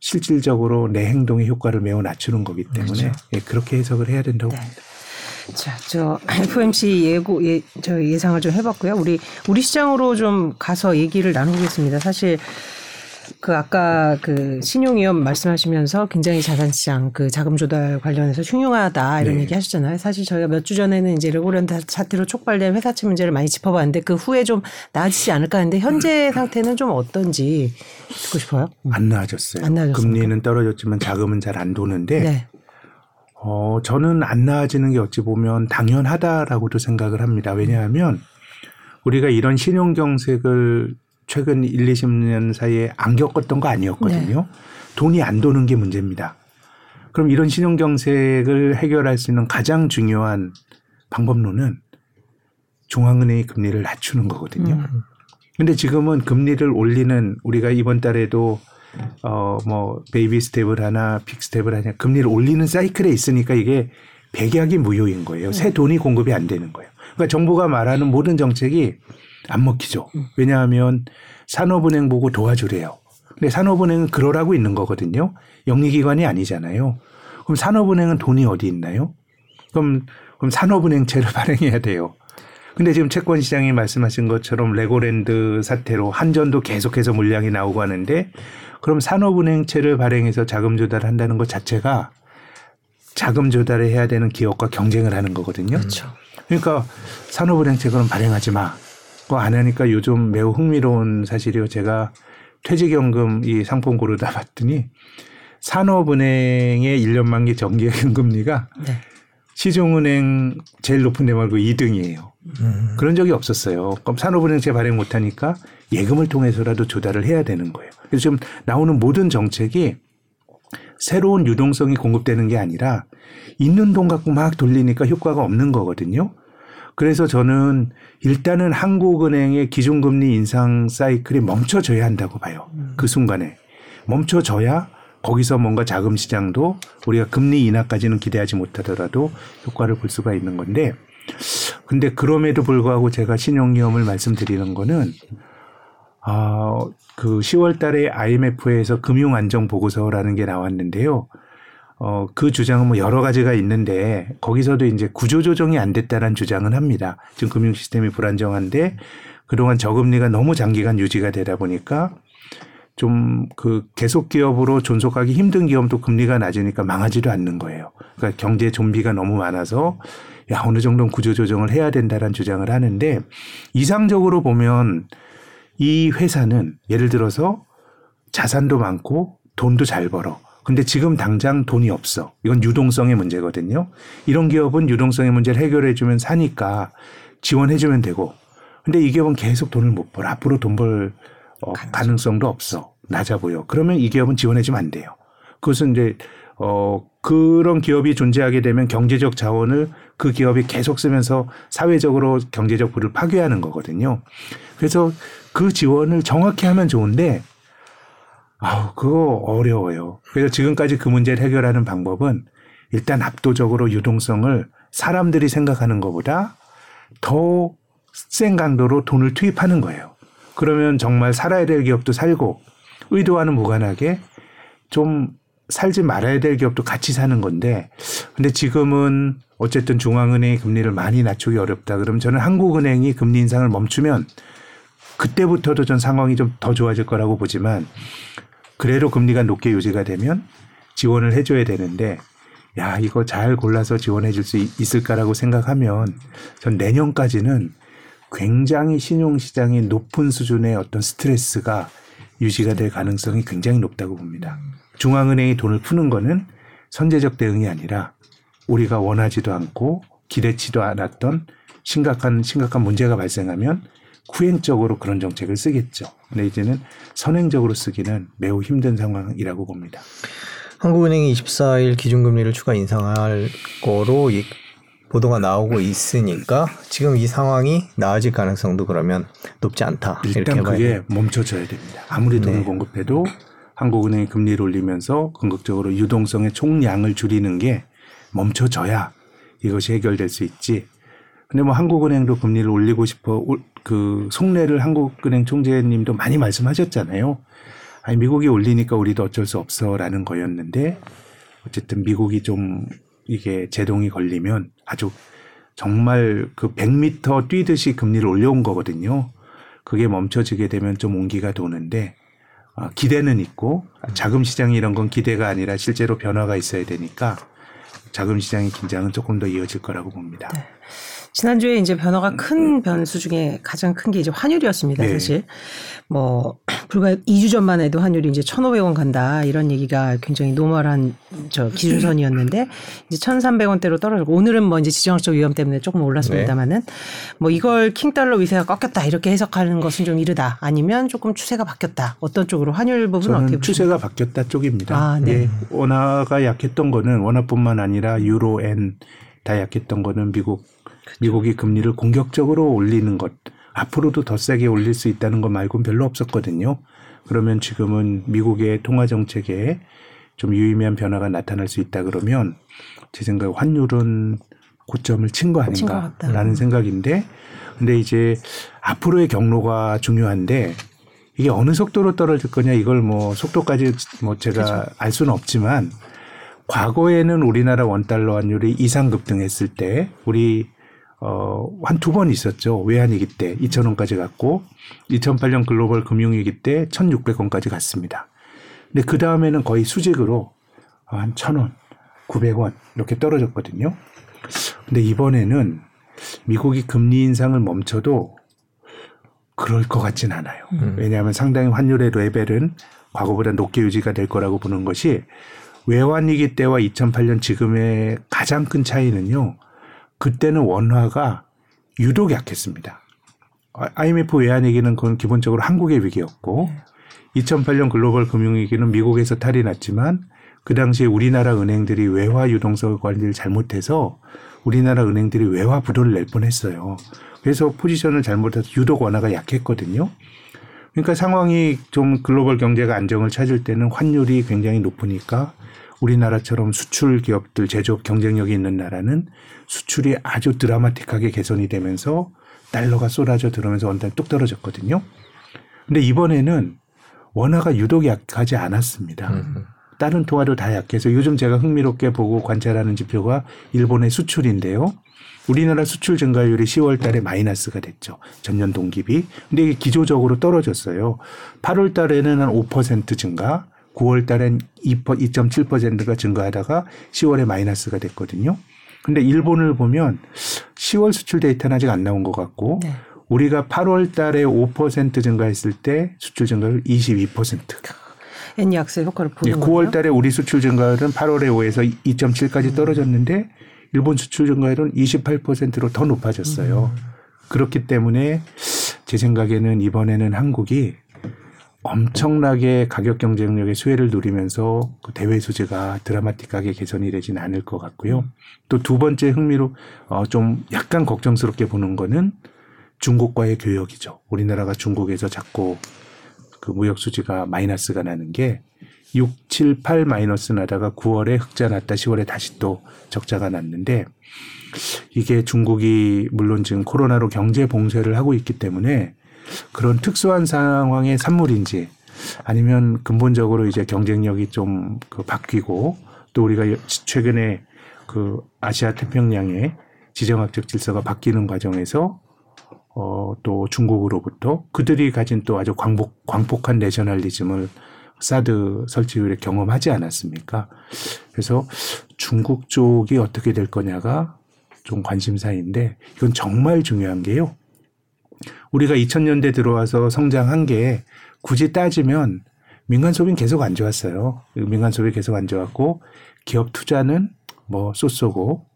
실질적으로 내 행동의 효과를 매우 낮추는 거기 때문에 그렇죠. 예, 그렇게 해석을 해야 된다고 네. 봅니다. 자, 저 FOMC 예고 예, 저 예상을 좀 해봤고요. 우리 우리 시장으로 좀 가서 얘기를 나누겠습니다. 사실 그 아까 그 신용위험 말씀하시면서 굉장히 자산시장 그 자금 조달 관련해서 흉흉하다 이런 네. 얘기 하셨잖아요. 사실 저희가 몇 주 전에는 이제 레고랜드 사태로 촉발된 회사채 문제를 많이 짚어봤는데 그 후에 좀 나아지지 않을까 하는데 현재 상태는 좀 어떤지 듣고 싶어요. 음. 안 나아졌어요. 안? 금리는 떨어졌지만 자금은 잘 안 도는데 네. 어, 저는 안 나아지는 게 어찌 보면 당연하다라고도 생각을 합니다. 왜냐하면 우리가 이런 신용 경색을 최근 1, 20년 사이에 안 겪었던 거 아니었거든요. 네. 돈이 안 도는 게 문제입니다. 그럼 이런 신용 경색을 해결할 수 있는 가장 중요한 방법론은 중앙은행이 금리를 낮추는 거거든요. 음. 근데 지금은 금리를 올리는 우리가 이번 달에도 어 뭐 baby step을 하냐 big step을 하냐 금리를 올리는 사이클에 있으니까 이게 백약이 무효인 거예요. 새 음. 돈이 공급이 안 되는 거예요. 그러니까 정부가 말하는 모든 정책이 안 먹히죠. 음. 왜냐하면 산업은행 보고 도와주래요. 근데 산업은행은 그러라고 있는 거거든요. 영리기관이 아니잖아요. 그럼 산업은행은 돈이 어디 있나요? 그럼 그럼 산업은행채를 발행해야 돼요. 근데 지금 채권 시장이 말씀하신 것처럼 레고랜드 사태로 한전도 계속해서 물량이 나오고 하는데 그럼 산업은행채를 발행해서 자금 조달한다는 것 자체가 자금 조달을 해야 되는 기업과 경쟁을 하는 거거든요. 그렇죠. 그러니까 산업은행채 그럼 발행하지 마. 그거 안 하니까 요즘 매우 흥미로운 사실이요. 제가 퇴직연금 이 상품 고르다 봤더니 산업은행의 1년 만기 정기예금 금리가 네. 시중은행 제일 높은 데 말고 2등이에요. 음. 그런 적이 없었어요. 그럼 산업은행채 발행 못하니까 예금을 통해서라도 조달을 해야 되는 거예요. 그래서 지금 나오는 모든 정책이 새로운 유동성이 공급되는 게 아니라 있는 돈 갖고 막 돌리니까 효과가 없는 거거든요. 그래서 저는 일단은 한국은행의 기준금리 인상 사이클이 멈춰져야 한다고 봐요. 그 순간에. 멈춰져야 거기서 뭔가 자금 시장도 우리가 금리 인하까지는 기대하지 못하더라도 효과를 볼 수가 있는 건데 근데 그럼에도 불구하고 제가 신용위험을 말씀드리는 거는 아, 그 10월 달에 IMF에서 금융 안정 보고서라는 게 나왔는데요. 어, 그 주장은 뭐 여러 가지가 있는데 거기서도 이제 구조 조정이 안 됐다는 주장은 합니다. 지금 금융 시스템이 불안정한데 그동안 저금리가 너무 장기간 유지가 되다 보니까 좀 그 계속 기업으로 존속하기 힘든 기업도 금리가 낮으니까 망하지도 않는 거예요. 그러니까 경제 좀비가 너무 많아서 야, 어느 정도는 구조 조정을 해야 된다라는 주장을 하는데 이상적으로 보면 이 회사는 예를 들어서 자산도 많고 돈도 잘 벌어. 근데 지금 당장 돈이 없어. 이건 유동성의 문제거든요. 이런 기업은 유동성의 문제를 해결해 주면 사니까 지원해 주면 되고. 근데 이 기업은 계속 돈을 못 벌어. 앞으로 돈벌 어, 가능성도 없어. 낮아 보여. 그러면 이 기업은 지원해 주면 안 돼요. 그것은 이제 어 그런 기업이 존재하게 되면 경제적 자원을 그 기업이 계속 쓰면서 사회적으로 경제적 부를 파괴하는 거거든요. 그래서 그 지원을 정확히 하면 좋은데 아우, 그거 어려워요. 그래서 지금까지 그 문제를 해결하는 방법은 일단 압도적으로 유동성을 사람들이 생각하는 것보다 더 센 강도로 돈을 투입하는 거예요. 그러면 정말 살아야 될 기업도 살고 의도와는 무관하게 좀 살지 말아야 될 기업도 같이 사는 건데 근데 지금은 어쨌든 중앙은행이 금리를 많이 낮추기 어렵다. 그럼 저는 한국은행이 금리 인상을 멈추면 그때부터도 전 상황이 좀 더 좋아질 거라고 보지만 그래도 금리가 높게 유지가 되면 지원을 해줘야 되는데 야 이거 잘 골라서 지원해 줄 수 있을까라고 생각하면 전 내년까지는 굉장히 신용시장이 높은 수준의 어떤 스트레스가 유지가 될 가능성이 굉장히 높다고 봅니다. 중앙은행이 돈을 푸는 거는 선제적 대응이 아니라 우리가 원하지도 않고 기대치도 않았던 심각한 심각한 문제가 발생하면 후행적으로 그런 정책을 쓰겠죠. 근데 이제는 선행적으로 쓰기는 매우 힘든 상황이라고 봅니다. 한국은행이 24일 기준금리를 추가 인상할 거로 이 보도가 나오고 있으니까 지금 이 상황이 나아질 가능성도 그러면 높지 않다. 일단 그게 멈춰져야 됩니다. 아무리 돈을 네. 공급해도 한국은행이 금리를 올리면서 궁극적으로 유동성의 총량을 줄이는 게 멈춰져야 이것이 해결될 수 있지. 근데 뭐 한국은행도 금리를 올리고 싶어 그 속내를 한국은행 총재님도 많이 말씀하셨잖아요. 아니 미국이 올리니까 우리도 어쩔 수 없어라는 거였는데 어쨌든 미국이 좀 이게 제동이 걸리면 아주 정말 그 100m 뛰듯이 금리를 올려온 거거든요. 그게 멈춰지게 되면 좀 온기가 도는데 아, 기대는 있고 자금 시장이 이런 건 기대가 아니라 실제로 변화가 있어야 되니까 자금 시장의 긴장은 조금 더 이어질 거라고 봅니다. 네. 지난주에 이제 변화가 큰 변수 중에 가장 큰 게 이제 환율이었습니다, 네. 사실. 뭐, 불과 2주 전만 해도 환율이 이제 1,500원 간다, 이런 얘기가 굉장히 normal한 저 기준선이었는데, 이제 1,300원대로 떨어졌고, 오늘은 뭐 이제 지정학적 위험 때문에 조금 올랐습니다만은, 뭐 이걸 king dollar 위세가 꺾였다, 이렇게 해석하는 것은 좀 이르다. 아니면 조금 추세가 바뀌었다. 어떤 쪽으로 환율 부분은 어떻게 보십니까? 추세가 바뀌었다 쪽입니다. 아, 네. 예, 원화가 약했던 거는 원화뿐만 아니라 유로, 엔 다 약했던 거는 미국. 미국이 금리를 공격적으로 올리는 것 앞으로도 더 세게 올릴 수 있다는 것 말고는 별로 없었거든요. 그러면 지금은 미국의 통화 정책에 좀 유의미한 변화가 나타날 수 있다 그러면 제 생각 환율은 고점을 친 거 아닌가라는. 생각인데 근데 이제 앞으로의 경로가 중요한데 이게 어느 속도로 떨어질 거냐 이걸 뭐 속도까지 뭐 제가 알 수는 없지만 과거에는 우리나라 원달러 환율이 이상 급등했을 때 우리 어 한 두 번 있었죠. 외환위기 때 2,000원까지 갔고 2008년 글로벌 금융위기 때 1,600원까지 갔습니다. 근데 그 다음에는 거의 수직으로 한 1,000원, 900원 이렇게 떨어졌거든요. 근데 이번에는 미국이 금리 인상을 멈춰도 그럴 것 같진 않아요. 왜냐하면 상당히 환율의 레벨은 과거보다 높게 유지가 될 거라고 보는 것이 외환위기 때와 2008년 지금의 가장 큰 차이는요. 그때는 원화가 유독 약했습니다. 아, IMF 외환 위기는 그건 기본적으로 한국의 위기였고 2008년 글로벌 금융위기는 미국에서 탈이 났지만 그 당시에 우리나라 은행들이 외화 유동성 관리를 잘못해서 우리나라 은행들이 외화 부도를 낼 뻔했어요. 그래서 포지션을 잘못해서 유독 원화가 약했거든요. 그러니까 상황이 좀 글로벌 경제가 안정을 찾을 때는 환율이 굉장히 높으니까 우리나라처럼 수출 기업들 제조업 경쟁력이 있는 나라는 수출이 아주 드라마틱하게 개선이 되면서 달러가 쏟아져 들어오면서 원달이 뚝 떨어졌거든요. 근데 이번에는 원화가 유독 약하지 않았습니다. 다른 통화도 다 약해서 요즘 제가 흥미롭게 보고 관찰하는 지표가 일본의 수출인데요. 우리나라 수출 증가율이 10월 달에 마이너스가 됐죠. 전년 동기비. 근데 이게 기조적으로 떨어졌어요. 8월 달에는 한 5% 증가, 9월 달엔 2.7%가 증가하다가 10월에 마이너스가 됐거든요. 근데 일본을 보면 10월 수출 데이터는 아직 안 나온 것 같고 네. 우리가 8월 달에 5% 증가했을 때 수출 증가율 22%. N 약세 효과를 예, 보는 9월 거예요. 달에 우리 수출 증가율은 8월에 5에서 2.7까지 떨어졌는데 일본 수출 증가율은 28%로 더 높아졌어요. 그렇기 때문에 제 생각에는 이번에는 한국이 엄청나게 가격 경쟁력의 수혜를 누리면서 그 대외 수지가 드라마틱하게 개선이 되진 않을 것 같고요. 또 두 번째 흥미로 어, 좀 약간 걱정스럽게 보는 거는 중국과의 교역이죠. 우리나라가 중국에서 자꾸 그 무역 수지가 마이너스가 나는 게 6, 7, 8 마이너스 나다가 9월에 흑자 났다 10월에 다시 또 적자가 났는데 이게 중국이 물론 지금 코로나로 경제 봉쇄를 하고 있기 때문에 그런 특수한 상황의 산물인지 아니면 근본적으로 이제 경쟁력이 좀 그 바뀌고 또 우리가 최근에 그 아시아 태평양의 지정학적 질서가 바뀌는 과정에서 어, 또 중국으로부터 그들이 가진 또 아주 광복, 광폭한 내셔널리즘을 사드 설치 이후에 경험하지 않았습니까? 그래서 중국 쪽이 어떻게 될 거냐가 좀 관심사인데 이건 정말 중요한 게요. 우리가 2000년대 들어와서 성장한 게 굳이 따지면 민간 소비는 계속 안 좋았어요. 민간 소비 계속 안 좋았고 기업 투자는 뭐 쏘쏘고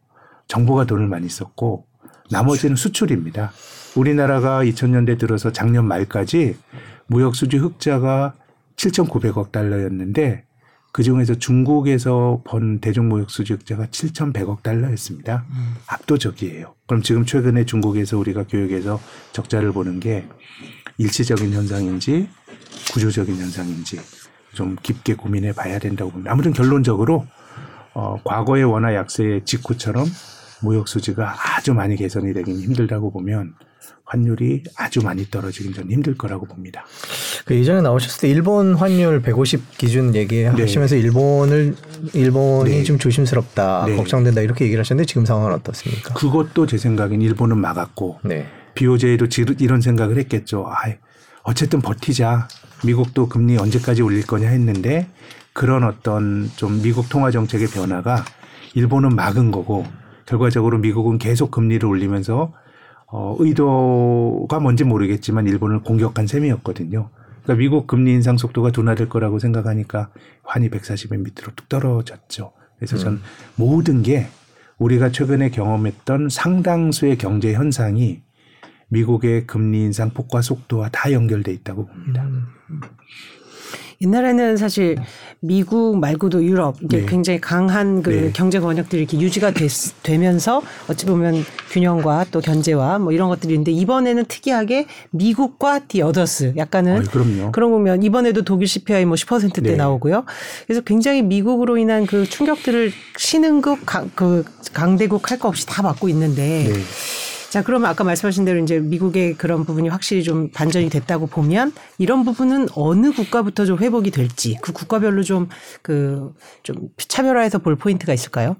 정부가 돈을 많이 썼고 나머지는 수출입니다. 우리나라가 2000년대 들어서 작년 말까지 무역 수지 흑자가 7,900억 달러였는데 그 중에서 중국에서 번 대중 무역 수지 흑자가 7,100억 달러였습니다. 압도적이에요. 그럼 지금 최근에 중국에서 우리가 교육에서 적자를 보는 게 일시적인 현상인지 구조적인 현상인지 좀 깊게 고민해 봐야 된다고 봅니다. 아무튼 결론적으로 어, 과거의 원화 약세 직후처럼 무역 수지가 아주 많이 개선이 되긴 힘들다고 보면 환율이 아주 많이 떨어지긴 좀 힘들 거라고 봅니다. 그 예전에 나오셨을 때 일본 환율 150 기준 얘기하시면서 일본을 일본이 네. 좀 조심스럽다, 네. 걱정된다 이렇게 얘기를 하셨는데 지금 상황은 어떻습니까? 그것도 제 생각엔 일본은 막았고 네. BOJ도 이런 생각을 했겠죠. 아, 어쨌든 버티자. 미국도 금리 언제까지 올릴 거냐 했는데 그런 어떤 좀 미국 통화 정책의 변화가 일본은 막은 거고 결과적으로 미국은 계속 금리를 올리면서 어, 의도가 뭔지 모르겠지만 일본을 공격한 셈이었거든요. 그러니까 미국 금리 인상 속도가 둔화될 거라고 생각하니까 환이 140엔 밑으로 뚝 떨어졌죠. 그래서 전 음. 모든 게 우리가 최근에 경험했던 상당수의 경제 현상이 미국의 금리 인상 폭과 속도와 다 연결돼 있다고 봅니다. 음. 옛날에는 사실 미국 말고도 유럽 이게 네. 굉장히 강한 그 네. 경제 권역들이 이렇게 유지가 됐, 되면서 어찌 보면 균형과 또 견제와 뭐 이런 것들이 있는데 이번에는 특이하게 미국과 디 어더스 약간은 어, 그런 거면 이번에도 독일 CPI 뭐 10%대 네. 나오고요. 그래서 굉장히 미국으로 인한 그 충격들을 신흥국 강, 그 강대국 할 거 없이 다 받고 있는데 네. 자, 그러면 아까 말씀하신 대로 이제 미국의 그런 부분이 확실히 좀 반전이 됐다고 보면 이런 부분은 어느 국가부터 좀 회복이 될지 그 국가별로 좀 그좀 그 차별화해서 볼 포인트가 있을까요?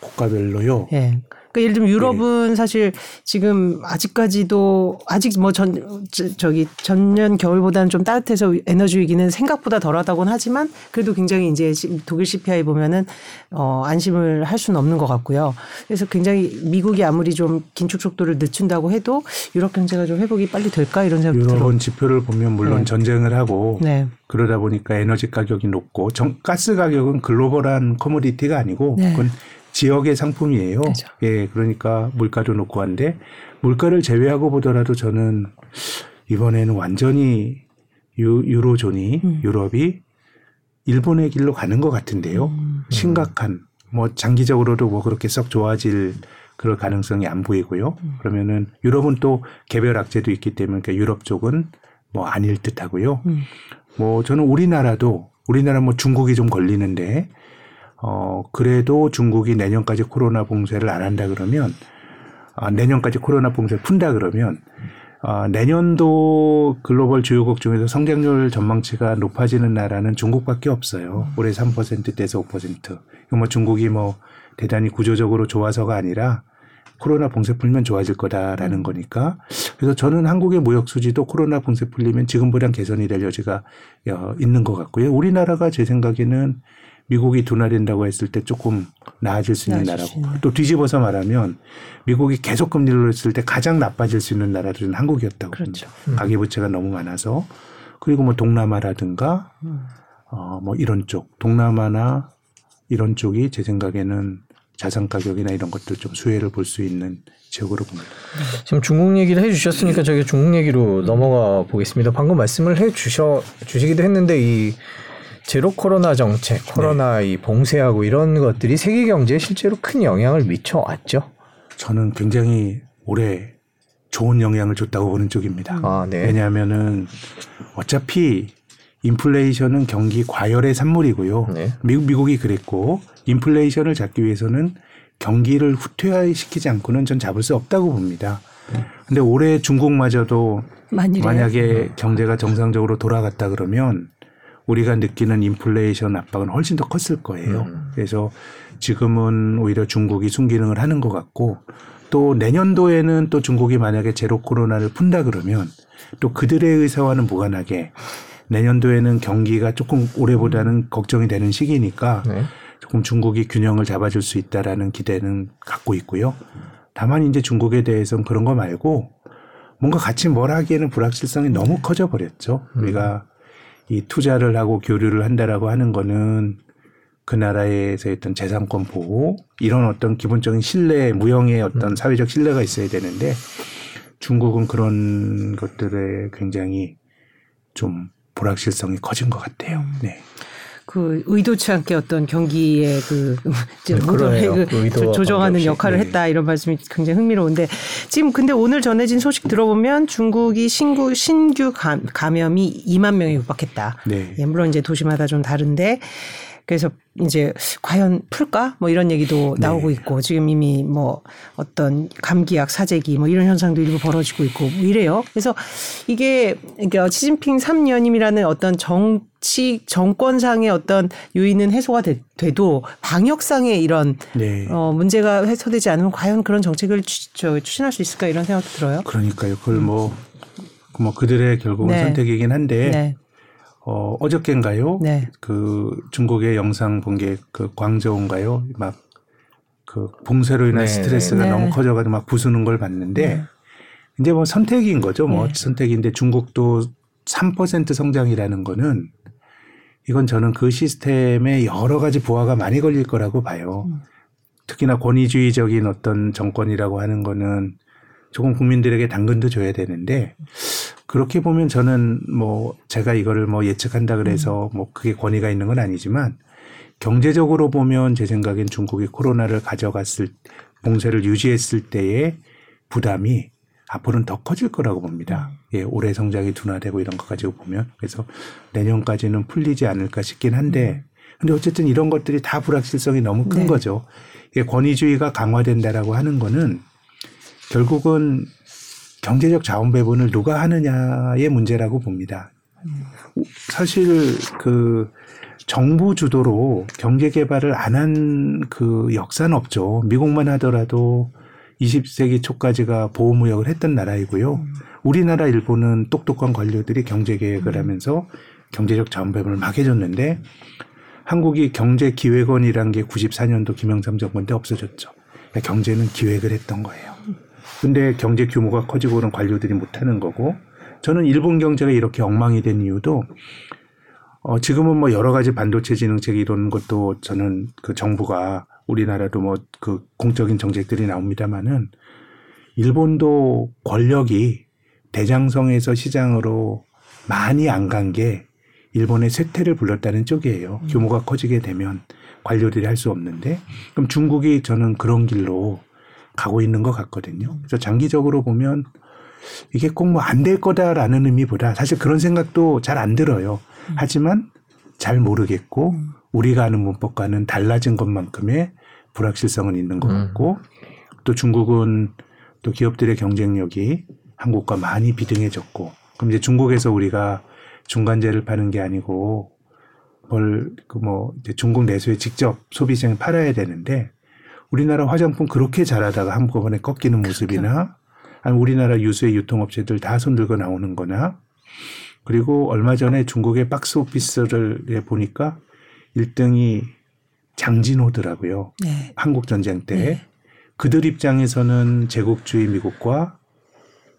국가별로요. 예. 네. 그러니까 예를 들면 유럽은 네. 사실 지금 아직까지도 아직 뭐 전 저기 전년 겨울보다는 좀 따뜻해서 에너지 위기는 생각보다 덜하다고는 하지만 그래도 굉장히 이제 독일 CPI 보면은 어 안심을 할 수는 없는 것 같고요. 그래서 굉장히 미국이 아무리 좀 긴축 속도를 늦춘다고 해도 유럽 경제가 좀 회복이 빨리 될까 이런 생각이 들어요. 유럽은 지표를 보면 물론 네. 전쟁을 하고 네. 그러다 보니까 에너지 가격이 높고 정, 가스 가격은 글로벌한 커머디티가 아니고 네. 그건 지역의 상품이에요. 그렇죠. 예, 그러니까 물가도 높고 한데 물가를 제외하고 보더라도 저는 이번에는 완전히 유, 유로존이 음. 유럽이 일본의 길로 가는 것 같은데요. 음. 심각한 뭐 장기적으로도 뭐 그렇게 썩 좋아질 그럴 가능성이 안 보이고요. 음. 그러면은 유럽은 또 개별 악재도 있기 때문에 그러니까 유럽 쪽은 뭐 아닐 듯하고요. 음. 뭐 저는 우리나라도 우리나라 뭐 중국이 좀 걸리는데 어, 그래도 중국이 내년까지 코로나 봉쇄를 안 한다 그러면, 아, 내년까지 코로나 봉쇄를 푼다 그러면, 아, 내년도 글로벌 주요국 중에서 성장률 전망치가 높아지는 나라는 중국밖에 없어요. 올해 3%대에서 5%. 이거 뭐 중국이 뭐 대단히 구조적으로 좋아서가 아니라 코로나 봉쇄 풀면 좋아질 거다라는 거니까. 그래서 저는 한국의 무역 수지도 코로나 봉쇄 풀리면 지금보다 개선이 될 여지가 어, 있는 것 같고요. 우리나라가 제 생각에는 미국이 둔화된다고 했을 때 조금 나아질 수 있는 나라고 또 뒤집어서 말하면 미국이 계속 금리를 올렸을 때 가장 나빠질 수 있는 나라들은 한국이었다고 그렇죠. 음. 가계부채가 너무 많아서 그리고 뭐 동남아라든가 음. 어뭐 이런 쪽 동남아나 이런 쪽이 제 생각에는 자산 가격이나 이런 것들 좀 수혜를 볼 수 있는 지역으로 봅니다. 지금 중국 얘기를 해주셨으니까 저기 중국 얘기로 넘어가 보겠습니다. 방금 말씀을 해주셔 주시기도 했는데 이 제로 코로나 정책, 코로나 네. 이 봉쇄하고 이런 것들이 세계 경제에 실제로 큰 영향을 미쳐 왔죠. 저는 굉장히 올해 좋은 영향을 줬다고 보는 쪽입니다. 아, 네. 왜냐하면은 어차피 인플레이션은 경기 과열의 산물이고요. 네. 미국 미국이 그랬고 인플레이션을 잡기 위해서는 경기를 후퇴시키지 않고는 전 잡을 수 없다고 봅니다. 네. 근데 올해 중국마저도 만약에 경제가 정상적으로 돌아갔다 그러면 우리가 느끼는 인플레이션 압박은 훨씬 더 컸을 거예요. 음. 그래서 지금은 오히려 중국이 순기능을 하는 것 같고 또 내년도에는 또 중국이 만약에 제로 코로나를 푼다 그러면 또 그들의 의사와는 무관하게 내년도에는 경기가 조금 올해보다는 음. 걱정이 되는 시기니까 네. 조금 중국이 균형을 잡아줄 수 있다라는 기대는 갖고 있고요. 다만 이제 중국에 대해서는 그런 거 말고 뭔가 같이 뭘 하기에는 불확실성이 너무 커져 버렸죠. 우리가 이 투자를 하고 교류를 한다라고 하는 거는 그 나라에서 어떤 재산권 보호 이런 어떤 기본적인 신뢰 무형의 어떤 음. 사회적 신뢰가 있어야 되는데 중국은 그런 것들에 굉장히 좀 불확실성이 커진 것 같아요. 음. 네. 그 의도치 않게 어떤 경기의 그 네, 모델을 그 조정하는 역할을 네. 했다 이런 말씀이 굉장히 흥미로운데 지금 근데 오늘 전해진 소식 들어보면 중국이 신구 신규 감, 감염이 2만 명이 육박했다. 네. 예, 물론 이제 도시마다 좀 다른데 그래서 이제 과연 풀까? 뭐 이런 얘기도 네. 나오고 있고 지금 이미 뭐 어떤 감기약 사재기 뭐 이런 현상도 일부 벌어지고 있고 뭐 이래요. 그래서 이게 그러니까 시진핑 3년임이라는 어떤 정치 정권상의 어떤 요인은 해소가 돼, 도 방역상의 이런 네. 어 문제가 해소되지 않으면 과연 그런 정책을 추, 저, 추진할 수 있을까 이런 생각도 들어요. 그러니까요. 그걸 뭐, 뭐 그들의 결국은 네. 선택이긴 한데 네. 어, 어저께인가요? 네. 그 중국의 영상 본 게 그 광저우인가요? 막 그 봉쇄로 인한 네, 스트레스가 네. 너무 커져가지고 막 부수는 걸 봤는데 네. 이제 뭐 선택인 거죠. 뭐 네. 선택인데 중국도 3% 성장이라는 거는 이건 저는 그 시스템에 여러 가지 부하가 많이 걸릴 거라고 봐요. 음. 특히나 권위주의적인 어떤 정권이라고 하는 거는 조금 국민들에게 당근도 줘야 되는데 그렇게 보면 저는 뭐 제가 이거를 뭐 예측한다 그래서 뭐 그게 권위가 있는 건 아니지만 경제적으로 보면 제 생각엔 중국이 코로나를 가져갔을 봉쇄를 유지했을 때의 부담이 앞으로는 더 커질 거라고 봅니다. 예, 올해 성장이 둔화되고 이런 거 가지고 보면 그래서 내년까지는 풀리지 않을까 싶긴 한데 근데 어쨌든 이런 것들이 다 불확실성이 너무 큰 네. 거죠. 이게 권위주의가 강화된다라고 하는 거는 결국은 경제적 자원 배분을 누가 하느냐의 문제라고 봅니다. 사실 그 정부 주도로 경제 개발을 안 한 그 역사는 없죠. 미국만 하더라도 20세기 초까지가 보호무역을 했던 나라이고요. 우리나라 일본은 똑똑한 관료들이 경제 계획을 하면서 경제적 자원 배분을 막 해줬는데 한국이 경제기획원이란 게 94년도 김영삼 정권 때 없어졌죠. 그러니까 경제는 기획을 했던 거예요. 근데 경제 규모가 커지고 그런 관료들이 못하는 거고 저는 일본 경제가 이렇게 엉망이 된 이유도 어 지금은 뭐 여러 가지 반도체 진흥책 이런 것도 저는 그 정부가 우리나라도 뭐 그 공적인 정책들이 나옵니다마는 일본도 권력이 대장성에서 시장으로 많이 안 간 게 일본의 쇠퇴를 불렀다는 쪽이에요. 규모가 커지게 되면 관료들이 할 수 없는데 그럼 중국이 저는 그런 길로 가고 있는 것 같거든요. 그래서 장기적으로 보면 이게 꼭 뭐 안 될 거다라는 의미보다 사실 그런 생각도 잘 안 들어요. 하지만 잘 모르겠고 우리가 아는 문법과는 달라진 것만큼의 불확실성은 있는 것 음. 같고 또 중국은 또 기업들의 경쟁력이 한국과 많이 비등해졌고 그럼 이제 중국에서 우리가 중간재를 파는 게 아니고 뭘그뭐 이제 중국 내수에 직접 소비층에 팔아야 되는데 우리나라 화장품 그렇게 잘하다가 한꺼번에 꺾이는 모습이나 아니 우리나라 유수의 유통업체들 다 손들고 나오는 거나 그리고 얼마 전에 중국의 박스 오피스를 해 보니까 1등이 장진호더라고요. 네. 한국 전쟁 때 네. 그들 입장에서는 제국주의 미국과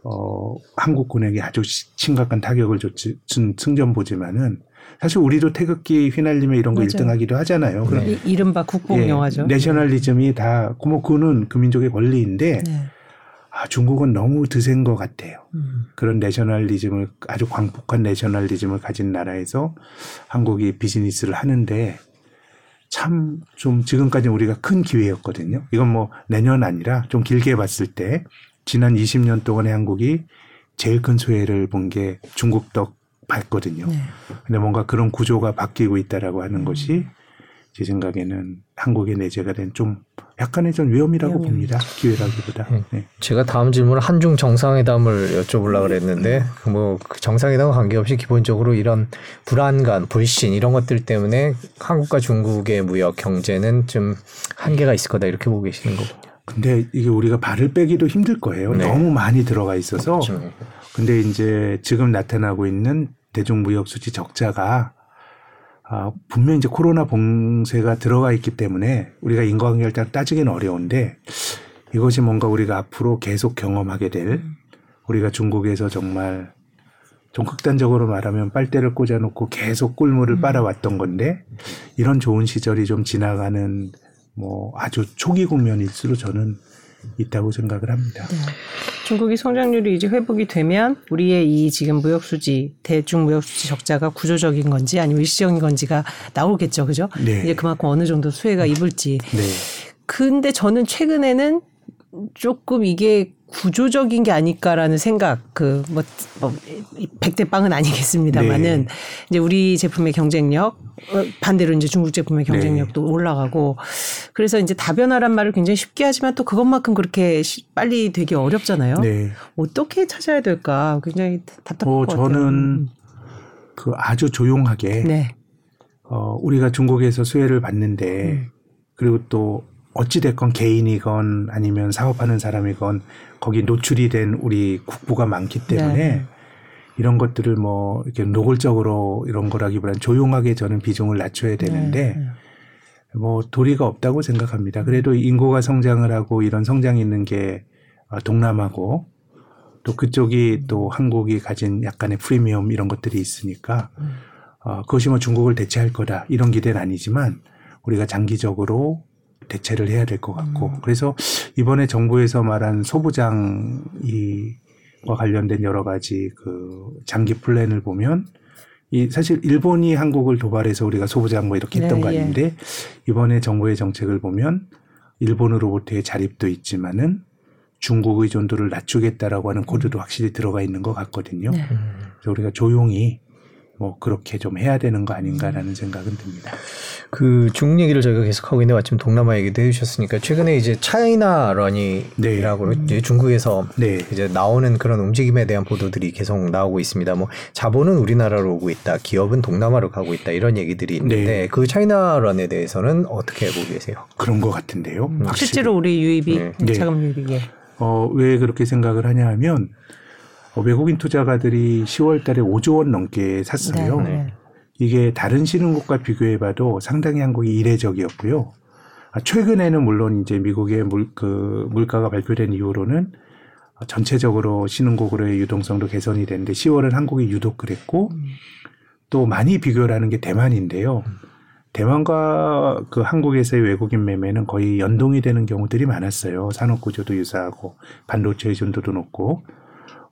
어, 한국군에게 아주 시- 심각한 타격을 줬지, 준 승전보지만은 사실 우리도 태극기 휘날리며 이런 거 맞아요. 1등 하기도 하잖아요. 그럼 이- 이른바 국뽕 예, 영화죠. 내셔널리즘이 다, 뭐, 그는 그 민족의 권리인데, 네. 아, 중국은 너무 드센 것 같아요. 음. 그런 내셔널리즘을, 아주 광폭한 내셔널리즘을 가진 나라에서 한국이 비즈니스를 하는데, 참 좀 지금까지 우리가 큰 기회였거든요. 이건 뭐 내년 아니라 좀 길게 봤을 때, 지난 20년 동안에 한국이 제일 큰 수혜를 본 게 중국 덕 봤거든요. 네. 근데 뭔가 그런 구조가 바뀌고 있다라고 하는 음. 것이 제 생각에는 한국의 내재가 된 좀 약간의 좀 위험이라고 위험입니다. 봅니다. 기회라기보다. 음. 네. 제가 다음 질문은 한중 정상회담을 여쭤보려고 그랬는데 뭐그 정상회담과 관계없이 기본적으로 이런 불안감, 불신 이런 것들 때문에 한국과 중국의 무역 경제는 좀 한계가 있을 거다 이렇게 보고 계시는 거군요. 근데 이게 우리가 발을 빼기도 힘들 거예요. 네. 너무 많이 들어가 있어서. 좀 근데 이제 지금 나타나고 있는 대중무역 수지 적자가 아, 분명 이제 코로나 봉쇄가 들어가 있기 때문에 우리가 인과관계를 딱 따지기는 어려운데 이것이 뭔가 우리가 앞으로 계속 경험하게 될 우리가 중국에서 정말 좀 극단적으로 말하면 빨대를 꽂아놓고 계속 꿀물을 빨아왔던 건데 이런 좋은 시절이 좀 지나가는 뭐 아주 초기 국면일수록 저는 있다고 생각을 합니다. 네. 중국이 성장률이 이제 회복이 되면 우리의 이 지금 무역 수지 대중 무역 수지 적자가 구조적인 건지 아니면 일시적인 건지가 나오겠죠, 그죠? 네. 이제 그만큼 어느 정도 수혜가 입을지. 네. 근데 저는 최근에는 조금 이게 구조적인 게 아닐까라는 생각, 그, 뭐, 뭐, 백대빵은 아니겠습니다만은, 네. 이제 우리 제품의 경쟁력, 어, 반대로 이제 중국 제품의 경쟁력도 네. 올라가고, 그래서 이제 다변화란 말을 굉장히 쉽게 하지만 또 그것만큼 그렇게 시- 빨리 되기 어렵잖아요. 네. 어떻게 찾아야 될까? 굉장히 답답할 어, 것 같아요. 저는 그 아주 조용하게 네. 어, 우리가 중국에서 수혜를 받는데 음. 그리고 또 어찌됐건 개인이건 아니면 사업하는 사람이건 거기 노출이 된 우리 국부가 많기 때문에 네. 이런 것들을 뭐 이렇게 노골적으로 이런 거라기보다는 조용하게 저는 비중을 낮춰야 되는데 네. 뭐 도리가 없다고 생각합니다. 그래도 인구가 성장을 하고 이런 성장이 있는 게 어, 동남아고 또 그쪽이 또 한국이 가진 약간의 프리미엄 이런 것들이 있으니까 어, 그것이 뭐 중국을 대체할 거다 이런 기대는 아니지만 우리가 장기적으로 대체를 해야 될 것 같고 음. 그래서 이번에 정부에서 말한 소부장이 과 관련된 여러 가지 그 장기 플랜을 보면 이 사실 일본이 한국을 도발해서 우리가 소부장 뭐 이렇게 했던 네, 거 예. 아닌데 예. 이번에 정부의 정책을 보면 일본으로부터의 자립도 있지만은 중국 의존도를 낮추겠다라고 하는 코드도 확실히 들어가 있는 것 같거든요. 네. 그래서 우리가 조용히 뭐 그렇게 좀 해야 되는 거 아닌가라는 생각은 듭니다. 그 중국 얘기를 저희가 계속 하고 있는데 마침 동남아 얘기도 해주셨으니까 최근에 이제 차이나 러니라고 네. 이제 중국에서 네. 이제 나오는 그런 움직임에 대한 보도들이 계속 나오고 있습니다. 뭐 자본은 우리나라로 오고 있다, 기업은 동남아로 가고 있다 이런 얘기들이 있는데 네. 그 차이나 런에 대해서는 어떻게 보고 계세요? 그런 것 같은데요. 음. 실제로 우리 유입이 네. 자금 유입이 예. 어, 왜 그렇게 생각을 하냐 하면 어, 외국인 투자가들이 10월 달에 5조 원 넘게 샀어요. 네, 네. 이게 다른 신흥국과 비교해 봐도 상당히 한국이 이례적이었고요. 아, 최근에는 물론 이제 미국의 물, 그 물가가 발표된 이후로는 전체적으로 신흥국으로의 유동성도 개선이 됐는데 10월은 한국이 유독 그랬고 음. 또 많이 비교를 하는 게 대만인데요. 대만과 그 한국에서의 외국인 매매는 거의 연동이 되는 경우들이 많았어요. 산업 구조도 유사하고 반도체 의존도도 높고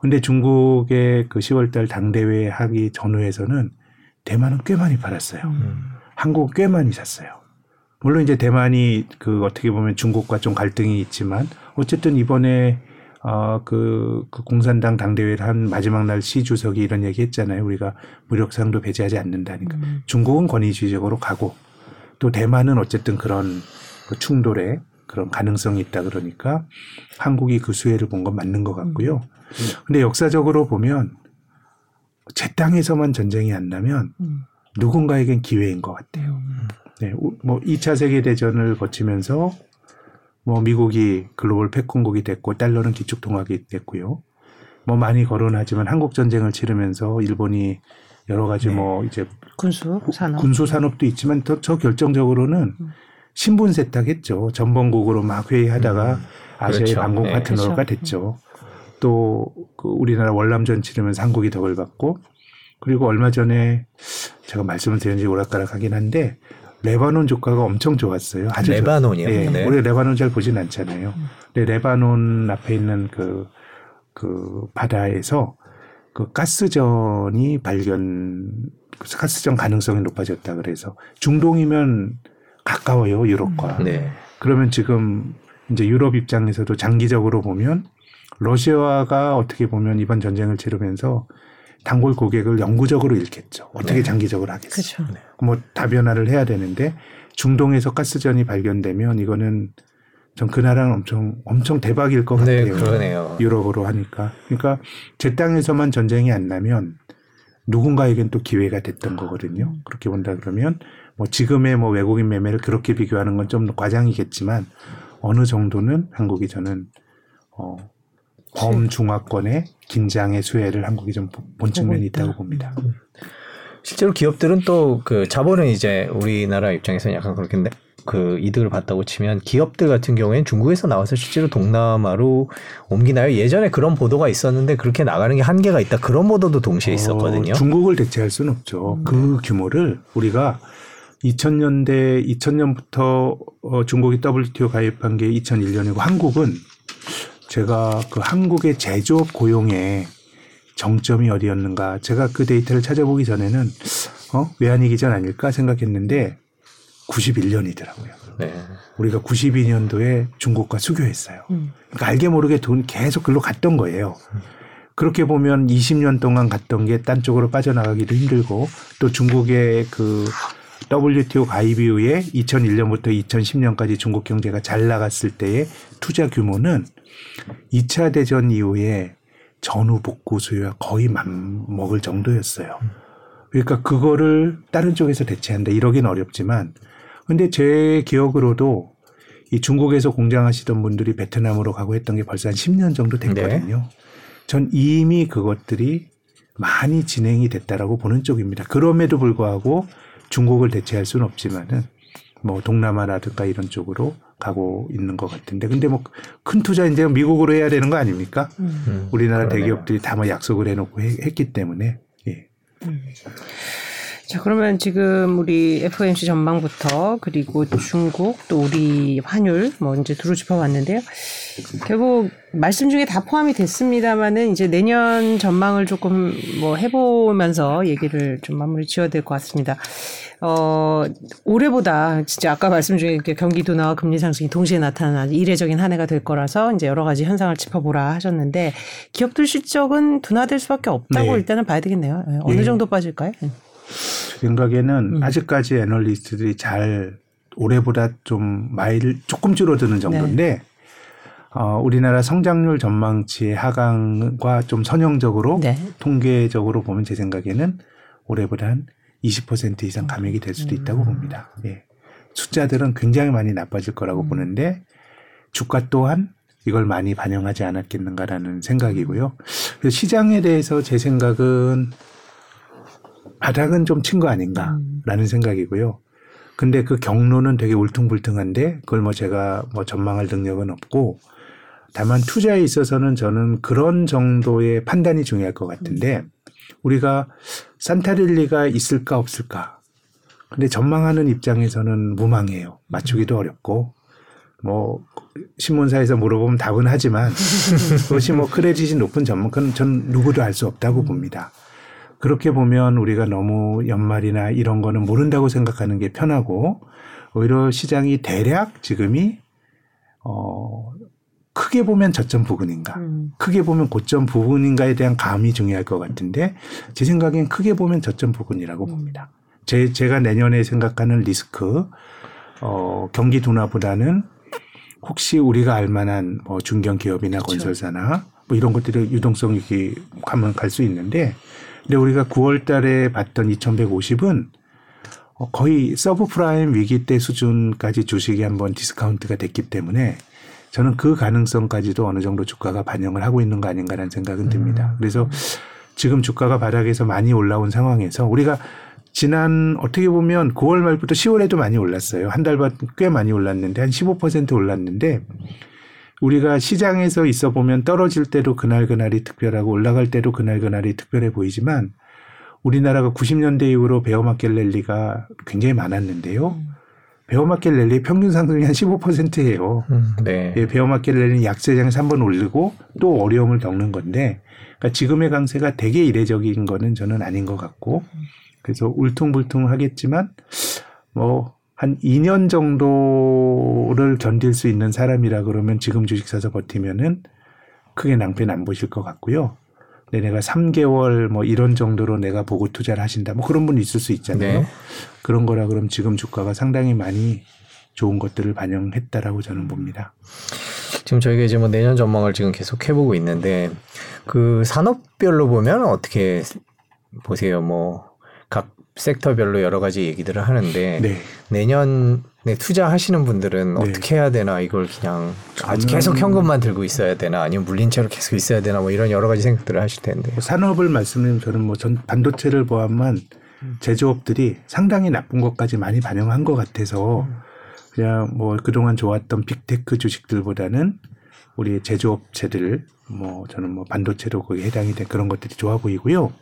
근데 중국의 그 10월달 당대회 하기 전후에서는 대만은 꽤 많이 팔았어요. 음. 한국 꽤 많이 샀어요. 물론 이제 대만이 그 어떻게 보면 중국과 좀 갈등이 있지만 어쨌든 이번에 어그 그 공산당 당대회를 한 마지막 날 시 주석이 이런 얘기 했잖아요. 우리가 무력상도 배제하지 않는다니까. 음. 중국은 권위주의적으로 가고 또 대만은 어쨌든 그런 그 충돌에 그런 가능성이 있다 그러니까 한국이 그 수혜를 본 건 맞는 것 같고요. 음. 근데 역사적으로 보면 제 땅에서만 전쟁이 안 나면 음. 누군가에겐 기회인 것 같아요. 음. 네, 뭐 2차 세계 대전을 거치면서 뭐 미국이 글로벌 패권국이 됐고 달러는 기축 통화기 됐고요. 뭐 많이 거론하지만 한국 전쟁을 치르면서 일본이 여러 가지 네. 뭐 이제 군수 산업 군수 산업도 있지만 더, 저 결정적으로는 음. 신분 세탁했죠. 전범국으로 막 회의하다가 음. 아시아의 그렇죠. 방공 네. 파트너가 그렇죠. 됐죠. 또 그 우리나라 월남전 치르면서 한국이 덕을 받고 그리고 얼마 전에 제가 말씀을 드렸는지 오락가락하긴 한데 레바논 주가가 엄청 좋았어요. 아주 레바논이요? 네. 네. 우리 레바논 잘 보진 않잖아요. 근데 레바논 앞에 있는 그, 그 바다에서 그 가스전이 발견, 가스전 가능성이 높아졌다 그래서 중동이면 가까워요, 유럽과. 네. 그러면 지금 이제 유럽 입장에서도 장기적으로 보면 러시아가 어떻게 보면 이번 전쟁을 치르면서 단골 고객을 영구적으로 잃겠죠. 어떻게 네. 장기적으로 하겠어요. 그렇죠. 뭐 다변화를 해야 되는데 중동에서 가스전이 발견되면 이거는 전 그 나라는 엄청 엄청 대박일 것 네, 같아요. 그러네요. 유럽으로 하니까. 그러니까 제 땅에서만 전쟁이 안 나면 누군가에겐 또 기회가 됐던 거거든요. 그렇게 본다 그러면 뭐 지금의 뭐 외국인 매매를 그렇게 비교하는 건 좀 과장이겠지만 어느 정도는 한국이 저는 어 범중화권의 긴장의 수혜를 한국이 좀 본 측면이 있다고 봅니다. 음. 실제로 기업들은 또 그 자본은 이제 우리나라 입장에서는 약간 그렇게 그 이득을 봤다고 치면 기업들 같은 경우에는 중국에서 나와서 실제로 동남아로 옮기나요? 예전에 그런 보도가 있었는데 그렇게 나가는 게 한계가 있다. 그런 보도도 동시에 어, 있었거든요. 어, 중국을 대체할 수는 없죠. 음. 그 규모를 우리가 2000년대 2000년부터 어, 중국이 WTO 가입한 게 2001년이고 한국은 제가 그 한국의 제조업 고용의 정점이 어디였는가 제가 그 데이터를 찾아보기 전에는 어 외환위 기전 아닐까 생각했는데 91년이더라고요. 네. 우리가 92년도에 중국과 수교했어요. 음. 그러니까 알게 모르게 돈 계속 글로 갔던 거예요. 그렇게 보면 20년 동안 갔던 게 딴 쪽으로 빠져나가기도 힘들고 또 중국의 그 WTO 가입 이후에 2001년부터 2010년까지 중국 경제가 잘 나갔을 때의 투자 규모는 2차 대전 이후에 전후 복구 수요가 거의 맞먹을 정도였어요. 그러니까 그거를 다른 쪽에서 대체한다 이러긴 어렵지만 근데 제 기억으로도 이 중국에서 공장하시던 분들이 베트남으로 가고 했던 게 벌써 한 10년 정도 됐거든요. 네. 전 이미 그것들이 많이 진행이 됐다라고 보는 쪽입니다. 그럼에도 불구하고 중국을 대체할 수는 없지만은 뭐 동남아라든가 이런 쪽으로 가고 있는 것 같은데 근데 뭐 큰 투자 이제 미국으로 해야 되는 거 아닙니까? 음. 우리나라 그러네요. 대기업들이 다 뭐 약속을 해놓고 했, 기 때문에 예. 음. 자, 그러면 지금 우리 FOMC 전망부터 그리고 중국 또 우리 환율 뭐 이제 두루 짚어봤는데요. 결국 말씀 중에 다 포함이 됐습니다만은 이제 내년 전망을 조금 뭐 해보면서 얘기를 좀 마무리 지어야 될 것 같습니다. 어, 올해보다 진짜 아까 말씀 중에 경기 둔화와 금리 상승이 동시에 나타나는 이례적인 한 해가 될 거라서 이제 여러 가지 현상을 짚어보라 하셨는데 기업들 실적은 둔화될 수밖에 없다고 네. 일단은 봐야 되겠네요. 어느 네. 정도 빠질까요? 제 생각에는 음. 아직까지 애널리스트들이 잘 올해보다 좀 마일 조금 줄어드는 정도인데 네. 어, 우리나라 성장률 전망치의 하강과 좀 선형적으로 네. 통계적으로 보면 제 생각에는 올해보다 한20% 이상 감액이 될 수도 있다고 음. 봅니다. 예. 숫자들은 굉장히 많이 나빠질 거라고 음. 보는데 주가 또한 이걸 많이 반영하지 않았겠는가라는 생각이고요. 그래서 시장에 대해서 제 생각은 바닥은 좀 친 거 아닌가라는 음. 생각이고요. 근데 그 경로는 되게 울퉁불퉁한데 그걸 뭐 제가 뭐 전망할 능력은 없고 다만 투자에 있어서는 저는 그런 정도의 판단이 중요할 것 같은데 우리가 산타릴리가 있을까 없을까. 근데 전망하는 입장에서는 무망해요. 맞추기도 어렵고 뭐 신문사에서 물어보면 답은 하지만 그것이 뭐 크레딧이 높은 전문가는 전 누구도 알 수 없다고 봅니다. 그렇게 보면 우리가 너무 연말이나 이런 거는 모른다고 생각하는 게 편하고 오히려 시장이 대략 지금이 어 크게 보면 저점 부근인가, 음. 크게 보면 고점 부근인가에 대한 감이 중요할 것 같은데 제 생각엔 크게 보면 저점 부근이라고 음. 봅니다. 제 제가 내년에 생각하는 리스크 어 경기 둔화보다는 혹시 우리가 알만한 뭐 중견 기업이나 그렇죠. 건설사나 뭐 이런 것들이 유동성이 가면 갈 수 있는데 근데 우리가 9월 달에 봤던 2150은 어, 거의 서브 프라임 위기 때 수준까지 주식이 한번 디스카운트가 됐기 때문에 저는 그 가능성까지도 어느 정도 주가가 반영을 하고 있는 거 아닌가라는 생각은 듭니다. 음. 그래서 지금 주가가 바닥에서 많이 올라온 상황에서 우리가 지난 어떻게 보면 9월 말부터 10월에도 많이 올랐어요. 한 달반 꽤 많이 올랐는데 한 15% 올랐는데 우리가 시장에서 있어 보면 떨어질 때도 그날 그날이 특별하고 올라갈 때도 그날 그날이 특별해 보이지만 우리나라가 90년대 이후로 bear market rally가 굉장히 많았는데요. 음. bear market rally 평균 상승이 한 15%예요. 음, 네. 예, bear market rally는 약세장에서 한번 올리고 또 어려움을 겪는 건데 그러니까 지금의 강세가 되게 이례적인 거는 저는 아닌 것 같고 그래서 울퉁불퉁 하겠지만 뭐 한 2년 정도를 견딜 수 있는 사람이라 그러면 지금 주식 사서 버티면은 크게 낭패는 안 보실 것 같고요. 근데 내가 3개월 뭐 이런 정도로 내가 보고 투자를 하신다. 뭐 그런 분 있을 수 있잖아요. 네. 그런 거라 그럼 지금 주가가 상당히 많이 좋은 것들을 반영했다라고 저는 봅니다. 지금 저희가 이제 뭐 내년 전망을 지금 계속 해보고 있는데 그 산업별로 보면 어떻게 보세요? 뭐 섹터별로 여러 가지 얘기들을 하는데 네. 내년에 투자하시는 분들은 네. 어떻게 해야 되나 이걸 그냥 아직 계속 현금만 들고 있어야 되나 아니면 물린 채로 계속 있어야 되나 뭐 이런 여러 가지 생각들을 하실 텐데 뭐 산업을 말씀드리면 저는 뭐 전 반도체를 포함한 제조업들이 상당히 나쁜 것까지 많이 반영한 것 같아서 그냥 뭐 그동안 좋았던 빅테크 주식들보다는 우리 제조업체들 뭐 저는 뭐 반도체로 거기 해당이 된 그런 것들이 좋아 보이고요.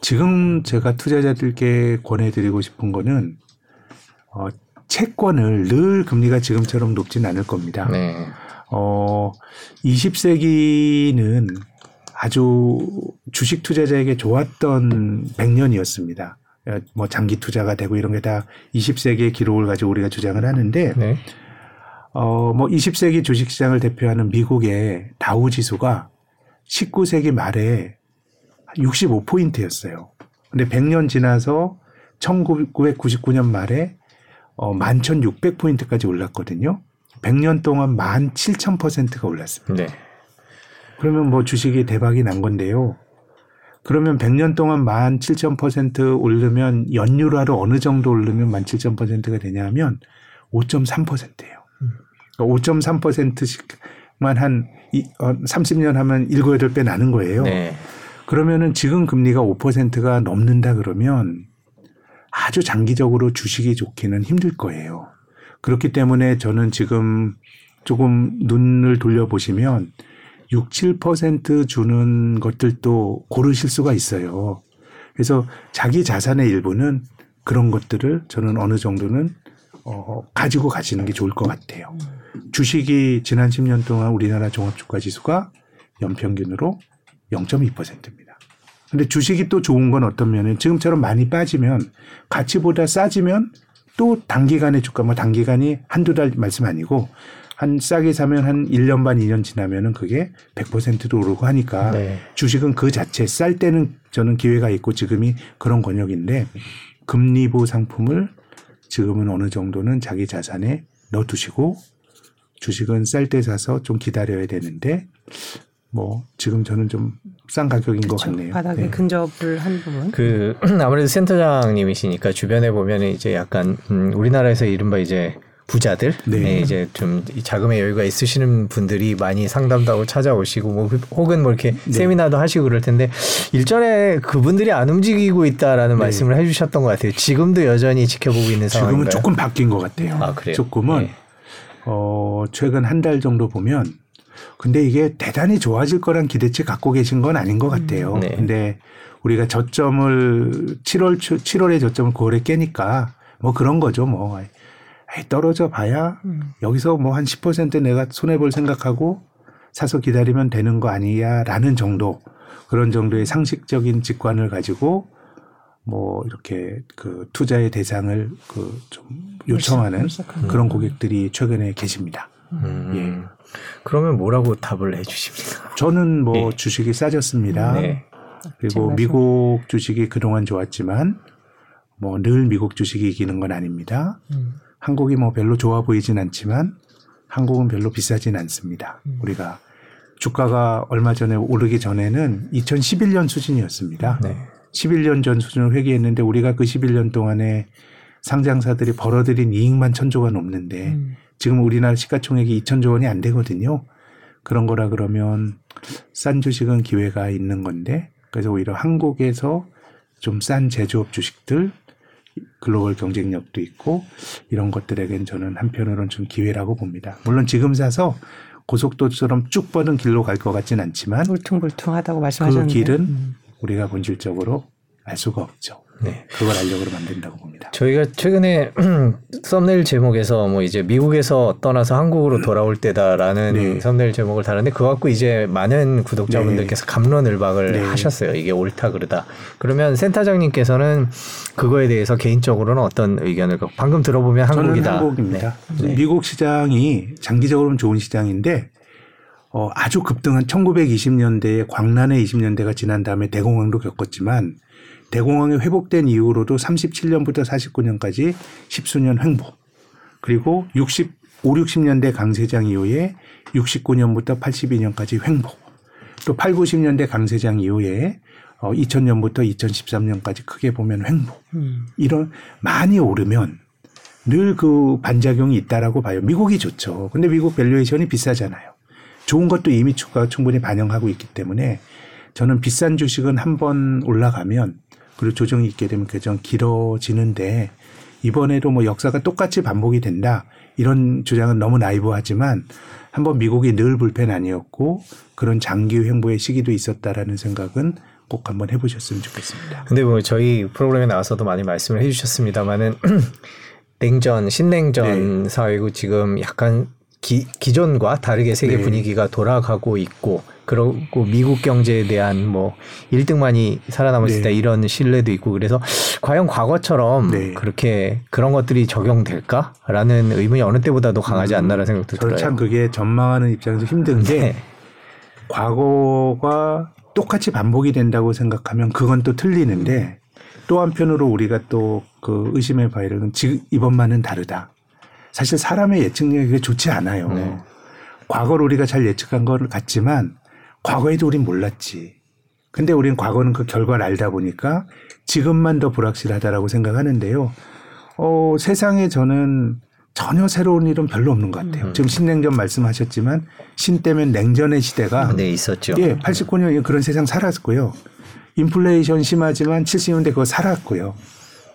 지금 제가 투자자들께 권해드리고 싶은 거는 어, 채권을 늘 금리가 지금처럼 높진 않을 겁니다. 네. 어, 20세기는 아주 주식 투자자에게 좋았던 100년이었습니다. 뭐 장기 투자가 되고 이런 게 다 20세기의 기록을 가지고 우리가 주장을 하는데 네. 어, 뭐 20세기 주식시장을 대표하는 미국의 다우 지수가 19세기 말에 65포인트였어요. 근데 100년 지나서 1999년 말에 어, 11,600포인트까지 올랐거든요. 100년 동안 17,000%가 올랐습니다. 네. 그러면 뭐 주식이 대박이 난 건데요. 그러면 100년 동안 17,000% 오르면 연율화로 어느 정도 오르면 17,000%가 되냐 하면 5.3%예요. 5.3%씩만 한 이, 어, 30년 하면 7, 8배 나는 거예요. 네. 그러면은 지금 금리가 5%가 넘는다 그러면 아주 장기적으로 주식이 좋기는 힘들 거예요. 그렇기 때문에 저는 지금 조금 눈을 돌려보시면 6, 7% 주는 것들도 고르실 수가 있어요. 그래서 자기 자산의 일부는 그런 것들을 저는 어느 정도는 어, 가지고 가시는 게 좋을 것 같아요. 주식이 지난 10년 동안 우리나라 종합주가 지수가 연평균으로 0.2%입니다. 근데 주식이 또 좋은 건 어떤 면에 지금처럼 많이 빠지면 가치보다 싸지면 또 단기간의 주가 뭐 단기간이 한두 달 말씀 아니고 한 싸게 사면 한 1년 반, 2년 지나면은 그게 100%도 오르고 하니까 네. 주식은 그 자체 쌀 때는 저는 기회가 있고 지금이 그런 권역인데 금리보 상품을 지금은 어느 정도는 자기 자산에 넣어두시고 주식은 쌀 때 사서 좀 기다려야 되는데 뭐 지금 저는 좀 싼 가격인 그쵸, 것 같네요. 바닥에 네. 근접을 한 부분. 그 아무래도 센터장님이시니까 주변에 보면 이제 약간 음, 우리나라에서 이른바 이제 부자들 네. 네, 이제 좀 자금의 여유가 있으시는 분들이 많이 상담도 하고 찾아오시고 뭐 혹은 뭐 이렇게 네. 세미나도 하시고 그럴 텐데 일전에 그분들이 안 움직이고 있다라는 네. 말씀을 해주셨던 것 같아요. 지금도 여전히 지켜보고 있는 상황인가요? 지금은 조금 바뀐 것 같아요. 아, 그래요? 조금은 네. 어 최근 한 달 정도 보면 근데 이게 대단히 좋아질 거란 기대치 갖고 계신 건 아닌 것 같아요. 음, 네. 근데 우리가 저점을 7월 7월에 저점을 9월에 깨니까 뭐 그런 거죠. 뭐 떨어져 봐야 음. 여기서 뭐 한 10% 내가 손해 볼 생각하고 사서 기다리면 되는 거 아니야라는 정도 그런 정도의 상식적인 직관을 가지고 뭐 이렇게 그 투자의 대상을 그 좀 요청하는 그런 고객들이 최근에 계십니다. 음. 예. 그러면 뭐라고 답을 해주십니까? 저는 뭐 네. 주식이 싸졌습니다. 네. 그리고 미국 주식이 그동안 좋았지만 뭐 늘 미국 주식이 이기는 건 아닙니다. 음. 한국이 뭐 별로 좋아 보이진 않지만 한국은 별로 비싸진 않습니다. 음. 우리가 주가가 얼마 전에 오르기 전에는 2011년 수준이었습니다. 네. 11년 전 수준을 회귀했는데 우리가 그 11년 동안에 상장사들이 벌어들인 이익만 천조가 넘는데 음. 지금 우리나라 시가총액이 2천조 원이 안 되거든요. 그런 거라 그러면 싼 주식은 기회가 있는 건데 그래서 오히려 한국에서 좀 싼 제조업 주식들 글로벌 경쟁력도 있고 이런 것들에겐 저는 한편으로는 좀 기회라고 봅니다. 물론 지금 사서 고속도처럼 쭉 뻗은 길로 갈 것 같진 않지만 울퉁불퉁하다고 말씀하셨는데 그 길은 음. 우리가 본질적으로 알 수가 없죠. 네. 그걸 알력으로 만든다고 봅니다. 저희가 최근에 썸네일 제목에서 뭐 이제 미국에서 떠나서 한국으로 돌아올 때다라는 네. 썸네일 제목을 달았는데 그거 갖고 이제 많은 구독자분들께서 네. 감론을박을 네. 하셨어요. 이게 옳다 그르다. 그러면 센터장님께서는 그거에 대해서 개인적으로는 어떤 의견을 방금 들어보면 한국이다. 저는 한국입니다. 네. 미국 시장이 장기적으로는 좋은 시장인데 어, 아주 급등한 1920년대에 광란의 20년대가 지난 다음에 대공황도 겪었지만 대공황이 회복된 이후로도 37년부터 49년까지 십수년 횡보. 그리고 60, 5, 60년대 강세장 이후에 69년부터 82년까지 횡보. 또 8, 90년대 강세장 이후에 어 2000년부터 2013년까지 크게 보면 횡보. 음. 이런 많이 오르면 늘 그 반작용이 있다라고 봐요. 미국이 좋죠. 근데 미국 valuation이 비싸잖아요. 좋은 것도 이미 주가가 충분히 반영하고 있기 때문에 저는 비싼 주식은 한 번 올라가면 그리고 조정이 있게 되면 그정 길어지는데 이번에도 뭐 역사가 똑같이 반복이 된다 이런 주장은 너무 나이브하지만 한번 미국이 늘 불펜 아니었고 그런 장기 횡보의 시기도 있었다라는 생각은 꼭 한번 해보셨으면 좋겠습니다. 근데 뭐 저희 프로그램에 나와서도 많이 말씀을 해주셨습니다만은 냉전 신냉전 네. 사회고 지금 약간 기, 기존과 다르게 세계 네. 분위기가 돌아가고 있고 그리고 미국 경제에 대한 뭐 1등만이 살아남을 수 있다 네. 이런 신뢰도 있고 그래서 과연 과거처럼 네. 그렇게 그런 것들이 적용될까라는 의문이 어느 때보다도 강하지 음, 않나라는 생각도 들어요. 참 그게 전망하는 입장에서 힘든 게 네. 과거가 똑같이 반복이 된다고 생각하면 그건 또 틀리는데 또 한편으로 우리가 또 그 의심의 바이러는 지금 이번만은 다르다. 사실 사람의 예측력이 좋지 않아요. 네. 과거를 우리가 잘 예측한 것 같지만 과거에도 우린 몰랐지. 근데 우린 과거는 그 결과를 알다 보니까 지금만 더 불확실하다라고 생각하는데요. 어, 세상에 저는 전혀 새로운 일은 별로 없는 것 같아요. 음. 지금 신냉전 말씀하셨지만 신 때면 냉전의 시대가 네, 있었죠. 예, 89년 그런 세상 살았고요. 인플레이션 심하지만 70년대 그거 살았고요.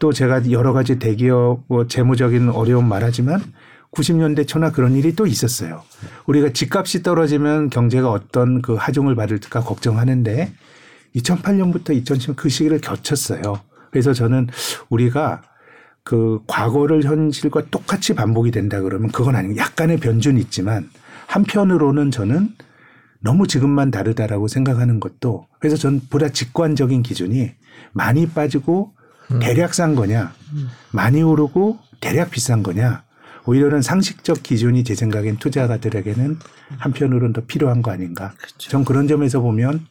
또 제가 여러 가지 대기업 뭐 재무적인 어려움 말하지만 90년대 초나 그런 일이 또 있었어요. 우리가 집값이 떨어지면 경제가 어떤 그 하중을 받을까 걱정하는데 2008년부터 2010년 그 시기를 겹쳤어요. 그래서 저는 우리가 그 과거를 현실과 똑같이 반복이 된다 그러면 그건 아니고 약간의 변주는 있지만 한편으로는 저는 너무 지금만 다르다라고 생각하는 것도 그래서 전 보다 직관적인 기준이 많이 빠지고 대략 싼 거냐 많이 오르고 대략 비싼 거냐 오히려는 상식적 기준이 제 생각엔 투자가들에게는 한편으로는 더 필요한 거 아닌가. 그렇죠. 전 그런 점에서 보면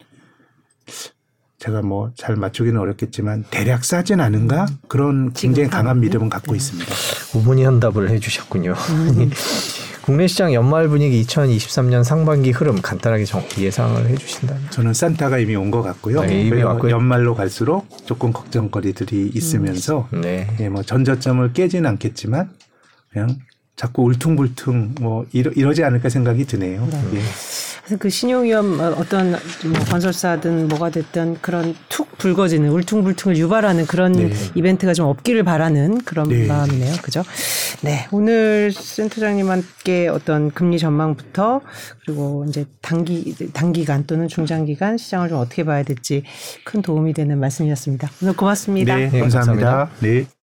제가 뭐 잘 맞추기는 어렵겠지만 대략 싸진 않은가 그런 굉장히 강한 믿음은 갖고 있습니다. 우문이 현답을 해주셨군요. 국내 시장 연말 분위기 2023년 상반기 흐름 간단하게 정, 예상을 해주신다면. 저는 산타가 이미 온 것 같고요. 네, 이미 왔고요. 연말로 갈수록 조금 걱정거리들이 있으면서 네. 예, 뭐 전저점을 깨지는 않겠지만 그냥 자꾸 울퉁불퉁 뭐 이러, 이러지 않을까 생각이 드네요. 예. 그래서 그 신용위험 어, 어떤 뭐 건설사든 뭐가 됐든 그런 툭 붉어지는 울퉁불퉁을 유발하는 그런 네. 이벤트가 좀 없기를 바라는 그런 네. 마음이네요. 그죠? 네. 오늘 센터장님께 어떤 금리 전망부터 그리고 이제 단기, 단기간 또는 중장기간 시장을 좀 어떻게 봐야 될지 큰 도움이 되는 말씀이었습니다. 오늘 고맙습니다. 네, 네, 감사합니다. 감사합니다. 네.